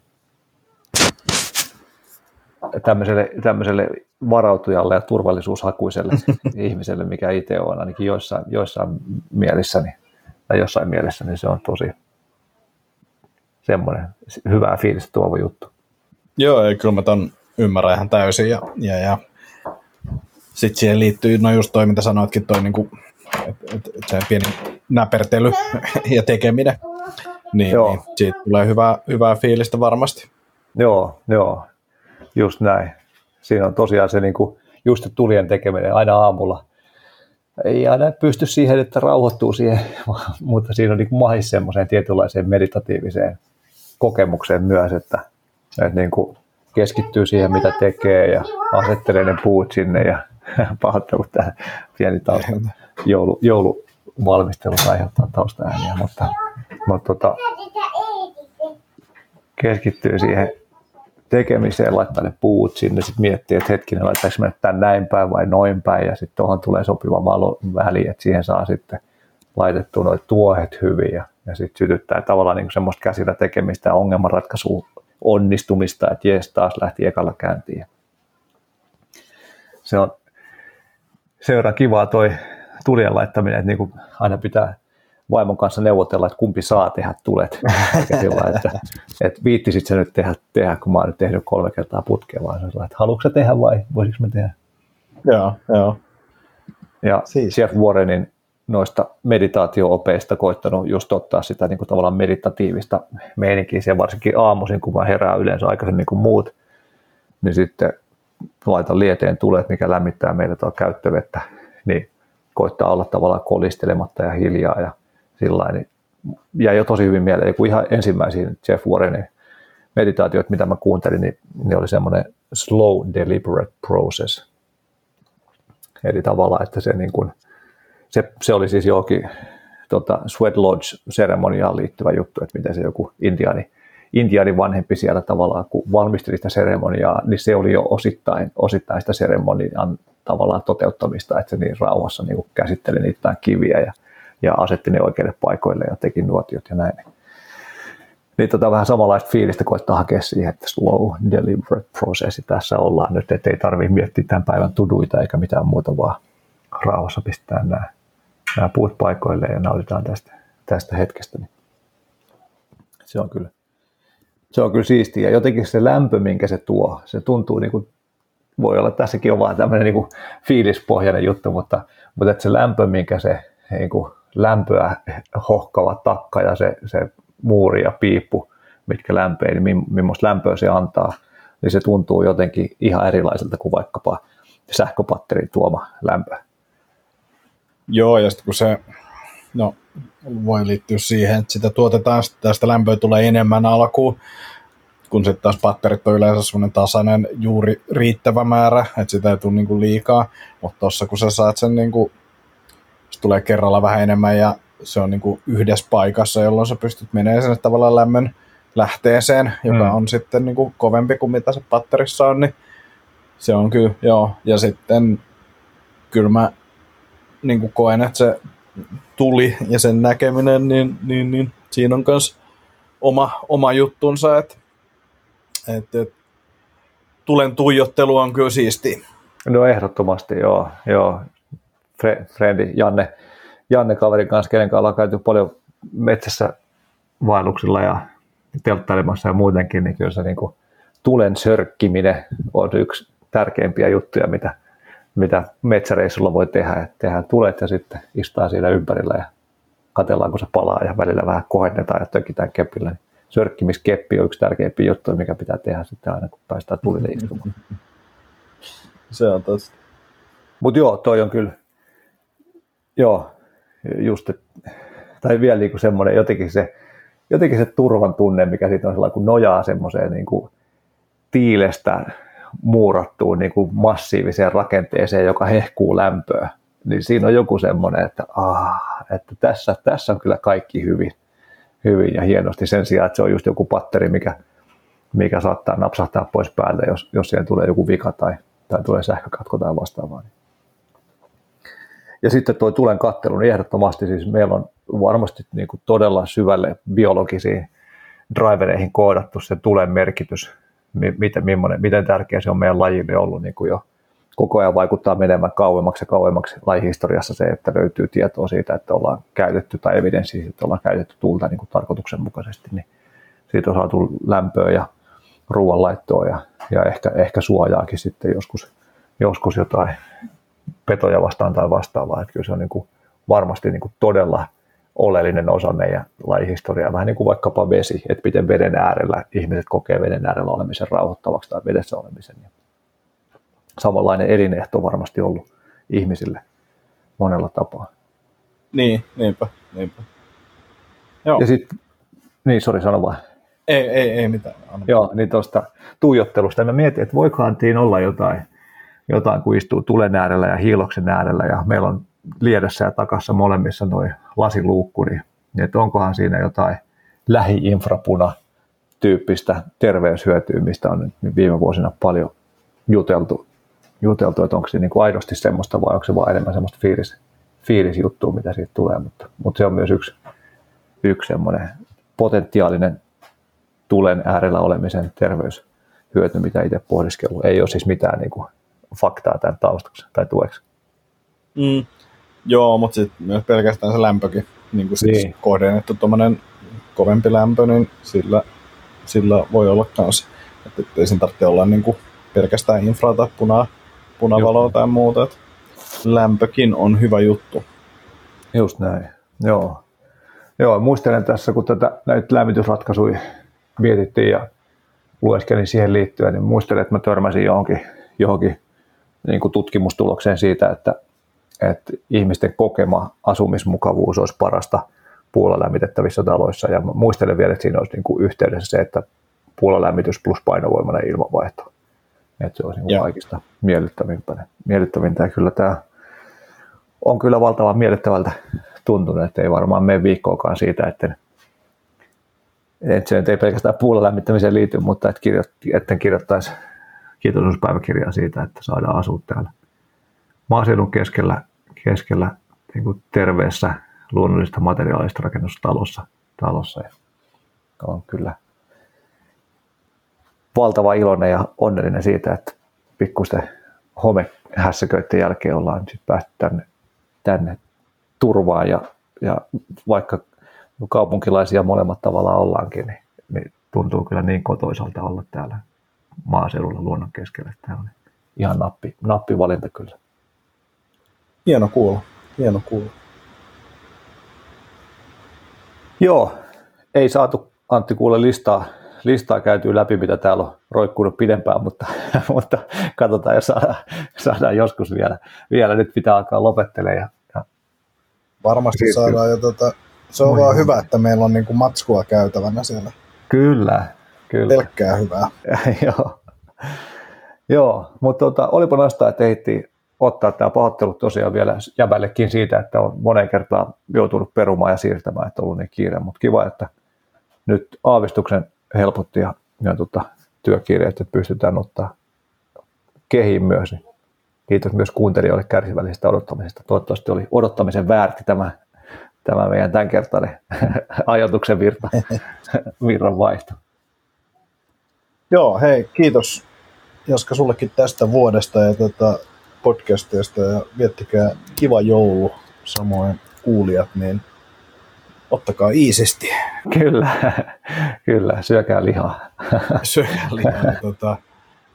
tämmöiselle, tämmöiselle varautujalle ja turvallisuushakuiselle (laughs) ihmiselle, mikä itse on ainakin joissain, joissain mielissäni, tai jossain mielessä, niin se on tosi semmoinen hyvää fiilistä tuova juttu. Joo, ei, kyllä mä ton ymmärrän ihan täysin. Ja, ja, ja sitten siihen liittyy, no just toi, mitä sanoitkin, toi niinku, että et, et se pieni näpertely (laughs) ja tekeminen, niin, joo. niin siitä tulee hyvää, hyvää fiilistä varmasti. Joo, joo, just näin. Siinä on tosiaan se niinku, just tulien tekeminen aina aamulla. Ei aina pysty siihen, että rauhoittuu siihen, (laughs) mutta siinä on niinku mahis semmoiseen tietynlaiseen meditatiiviseen kokemukseen myös, että, että niinku keskittyy siihen, mitä tekee ja asettelee ne puut sinne ja (laughs) pahoittelut tähän pieni tausta. Joulu, jouluvalmistelut aiheuttaa taustaääniä, mutta, mutta tota, keskittyy siihen tekemiseen, laittaa ne puut sinne, sitten miettii, että hetkinen, laittaisi mennä tämän näin päin vai noin päin, ja sitten tuohon tulee sopiva valo väli, että siihen saa sitten laitettua noin tuohet hyvin, ja, ja sitten sytyttää tavallaan niin semmoista käsillä tekemistä ja ongelmanratkaisua onnistumista, että jees, taas lähti ekalla käyntiin. Se on verran kivaa toi tulien laittaminen, että niin kuin aina pitää vaimon kanssa neuvotella, että kumpi saa tehdä tulet. sillä, että, että viittisit sä nyt tehdä, tehdä, kun mä oon nyt tehnyt kolme kertaa putkea, vaan on että haluatko sä tehdä vai voisiko mä tehdä? Joo, joo. Ja siis. Jeff Warrenin noista meditaatio-opeista koittanut just ottaa sitä niin kuin tavallaan meditatiivista meininkiä siellä varsinkin aamuisin, kun mä herään yleensä aikaisemmin kuin muut, niin sitten laitan lieteen tulet, mikä lämmittää meillä tuo käyttövettä, niin koittaa olla tavallaan kolistelematta ja hiljaa ja sillä niin jäi jo tosi hyvin mieleen, kun ihan ensimmäisiin Jeff Warrenin meditaatiot, mitä mä kuuntelin, niin ne oli semmoinen slow deliberate process. Eli tavallaan, että se niin kuin, se, se oli siis jokin tota, Sweat Lodge-seremoniaan liittyvä juttu, että miten se joku indiani, indiani vanhempi siellä tavallaan, kun valmisteli sitä seremoniaa, niin se oli jo osittain, osittain sitä seremonian tavallaan toteuttamista, että se niin rauhassa niin käsitteli niitä kiviä ja, ja asetti ne oikeille paikoille ja teki nuotiot ja näin. Niin tota, vähän samanlaista fiilistä koittaa hakea siihen, että slow deliberate processi tässä ollaan nyt, ettei tarvitse miettiä tämän päivän tuduita eikä mitään muuta, vaan rauhassa pistää nämä nämä puut paikoille ja nautitaan tästä, tästä hetkestä. Niin se on kyllä, se on kyllä siistiä. Ja jotenkin se lämpö, minkä se tuo, se tuntuu niin kuin, voi olla tässäkin on vaan tämmöinen niin kuin fiilispohjainen juttu, mutta, mutta että se lämpö, minkä se niin kuin lämpöä hohkava takka ja se, se muuri ja piippu, mitkä lämpee, niin millaista lämpöä se antaa, niin se tuntuu jotenkin ihan erilaiselta kuin vaikkapa sähköpatterin tuoma lämpö. Joo, ja sitten kun se, no voi liittyä siihen, että sitä tuotetaan, tästä lämpöä tulee enemmän alkuun, kun sitten taas patterit on yleensä semmoinen tasainen juuri riittävä määrä, että sitä ei tule niinku liikaa, mutta tuossa kun sä saat sen niinku, tulee kerralla vähän enemmän ja se on niinku yhdessä paikassa, jolloin sä pystyt menemään sinne tavallaan lämmön lähteeseen, joka mm. on sitten niinku kovempi kuin mitä se patterissa on, niin se on kyllä, joo. Ja sitten kyllä mä niin kuin koen, että se tuli ja sen näkeminen, niin, niin, niin siinä on myös oma, oma juttunsa, että, että, että tulen tuijottelu on kyllä siisti. No ehdottomasti, joo. joo. Fre, Frendi, Janne, Janne kaverin kanssa, kenen kanssa ollaan käyty paljon metsässä vaelluksilla ja telttailemassa ja muutenkin, niin kyllä se niin kuin tulen sörkkiminen on yksi tärkeimpiä juttuja, mitä, mitä metsäreissulla voi tehdä, että tehdään tulet ja sitten istaa siinä ympärillä ja katellaan, kun se palaa ja välillä vähän kohennetaan ja tökitään kepillä. Niin sörkkimiskeppi on yksi tärkeimpiä juttuja, mikä pitää tehdä sitten aina, kun päästään tulille istumaan. Se on tosta. Mutta joo, toi on kyllä, joo, just, tai vielä niinku semmoinen jotenkin se, jotenkin se turvan tunne, mikä siitä on sellainen, kun nojaa semmoiseen niinku tiilestä muurattuun niin kuin massiiviseen rakenteeseen, joka hehkuu lämpöä, niin siinä on joku semmoinen, että, ah, että tässä, tässä on kyllä kaikki hyvin, hyvin ja hienosti sen sijaan, että se on just joku patteri, mikä, mikä saattaa napsahtaa pois päältä, jos, jos siihen tulee joku vika tai, tai tulee sähkökatko tai vastaavaa. Ja sitten tuo tulen kattelu, niin ehdottomasti siis meillä on varmasti niin kuin todella syvälle biologisiin drivereihin koodattu se tulen merkitys miten, miten, tärkeä se on meidän lajille ollut niin kuin jo koko ajan vaikuttaa menemään kauemmaksi ja kauemmaksi lajihistoriassa se, että löytyy tietoa siitä, että ollaan käytetty tai evidenssiä, että ollaan käytetty tuulta niin kuin tarkoituksenmukaisesti, niin siitä on saatu lämpöä ja ruoanlaittoa ja, ja ehkä, ehkä suojaakin sitten joskus, joskus jotain petoja vastaan tai vastaavaa. Että kyllä se on niin kuin varmasti niin kuin todella oleellinen osa meidän lajihistoriaa, vähän niin kuin vaikkapa vesi, että miten veden äärellä ihmiset kokee veden äärellä olemisen rauhoittavaksi tai vedessä olemisen. Samanlainen elinehto varmasti ollut ihmisille monella tapaa. Niin, niinpä, niinpä. Joo. Ja sitten, niin sori sano vaan. Ei, ei, ei mitään. Anna. Joo, niin tuosta tuijottelusta. Mä mietin, että voikohan olla jotain, jotain, kun istuu tulen äärellä ja hiiloksen äärellä ja meillä on liedessä ja takassa molemmissa noin lasiluukku, niin, niin että onkohan siinä jotain lähiinfrapuna tyyppistä terveyshyötyä, mistä on nyt viime vuosina paljon juteltu, juteltu että onko se niin kuin aidosti semmoista vai onko se vaan enemmän semmoista fiilis, fiilisjuttua, mitä siitä tulee, mutta, mutta se on myös yksi, yksi semmoinen potentiaalinen tulen äärellä olemisen terveyshyöty, mitä itse pohdiskellut. Ei ole siis mitään niin kuin faktaa tämän taustaksi tai tueksi. Mm. Joo, mutta sitten myös pelkästään se lämpökin, niin kuin siis niin. kohdennettu tuommoinen kovempi lämpö, niin sillä, sillä voi olla kanssa, että ei sen tarvitse olla niin kuin pelkästään infrata, puna, punavaloa Just. tai muuta, että lämpökin on hyvä juttu. Just näin, joo. Joo, muistelen tässä, kun tätä näitä lämmitysratkaisuja mietittiin ja lueskelin siihen liittyen, niin muistelen, että mä törmäsin johonkin, johonkin niin kuin tutkimustulokseen siitä, että, että ihmisten kokema asumismukavuus olisi parasta puulla lämmitettävissä taloissa. Ja muistelen vielä, että siinä olisi niin kuin yhteydessä se, että puulalämmitys plus painovoimainen ilmanvaihto. Että se olisi niin kaikista miellyttävimpänä. miellyttävintä. Ja kyllä tämä on kyllä valtavan miellyttävältä tuntunut, että ei varmaan mene viikkoakaan siitä, että että se nyt ei pelkästään puulla lämmittämiseen liity, mutta että kirjoittaisi kiitollisuuspäiväkirjaa siitä, että saadaan asua täällä maaseudun keskellä, keskellä niin kuin terveessä luonnollisesta materiaalista rakennustalossa. Talossa. Ja on kyllä valtava iloinen ja onnellinen siitä, että pikkusten homehässäköiden jälkeen ollaan nyt päästy tänne, tänne turvaan ja, ja vaikka kaupunkilaisia molemmat tavallaan ollaankin, niin, niin tuntuu kyllä niin kotoisalta olla täällä maaseudulla luonnon keskellä. Tämä on ihan nappi, nappivalinta kyllä. Hieno kuulla, hieno kuulla. Joo, ei saatu Antti kuule listaa, listaa käytyy läpi, mitä täällä on roikkunut pidempään, mutta, (laughs) mutta katsotaan, jos saadaan, saadaan joskus vielä. Vielä nyt pitää alkaa lopettelemaan. Ja, ja Varmasti siirtyy. saadaan. Ja tota, se on Moi vaan hyvä, että meillä on niinku matskua käytävänä siellä. Kyllä, kyllä. Pelkkää hyvää. (laughs) Joo. Joo, mutta tota, olipa nastaa, että ehittiin ottaa tämä pahoittelu tosiaan vielä jäbällekin siitä, että on moneen kertaan joutunut perumaan ja siirtämään, että on ollut niin kiire, mutta kiva, että nyt aavistuksen helpotti ja, ja tota, työkiireet, että pystytään ottaa kehiin myös. Niin kiitos myös kuuntelijoille kärsivällisestä odottamisesta. Toivottavasti oli odottamisen väärti tämä, tämä meidän tämänkertainen (laughs) ajatuksen virta, (laughs) virran vaihto. Joo, hei, kiitos Jaska sullekin tästä vuodesta ja tätä podcastista ja viettikää kiva joulu samoin kuulijat, niin ottakaa iisisti. Kyllä, kyllä, syökää lihaa. syökää lihaa. Tota,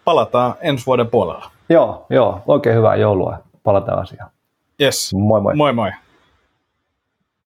palataan ensi vuoden puolella. Joo, joo, oikein hyvää joulua. Palataan asiaan. Yes. Moi moi. Moi moi.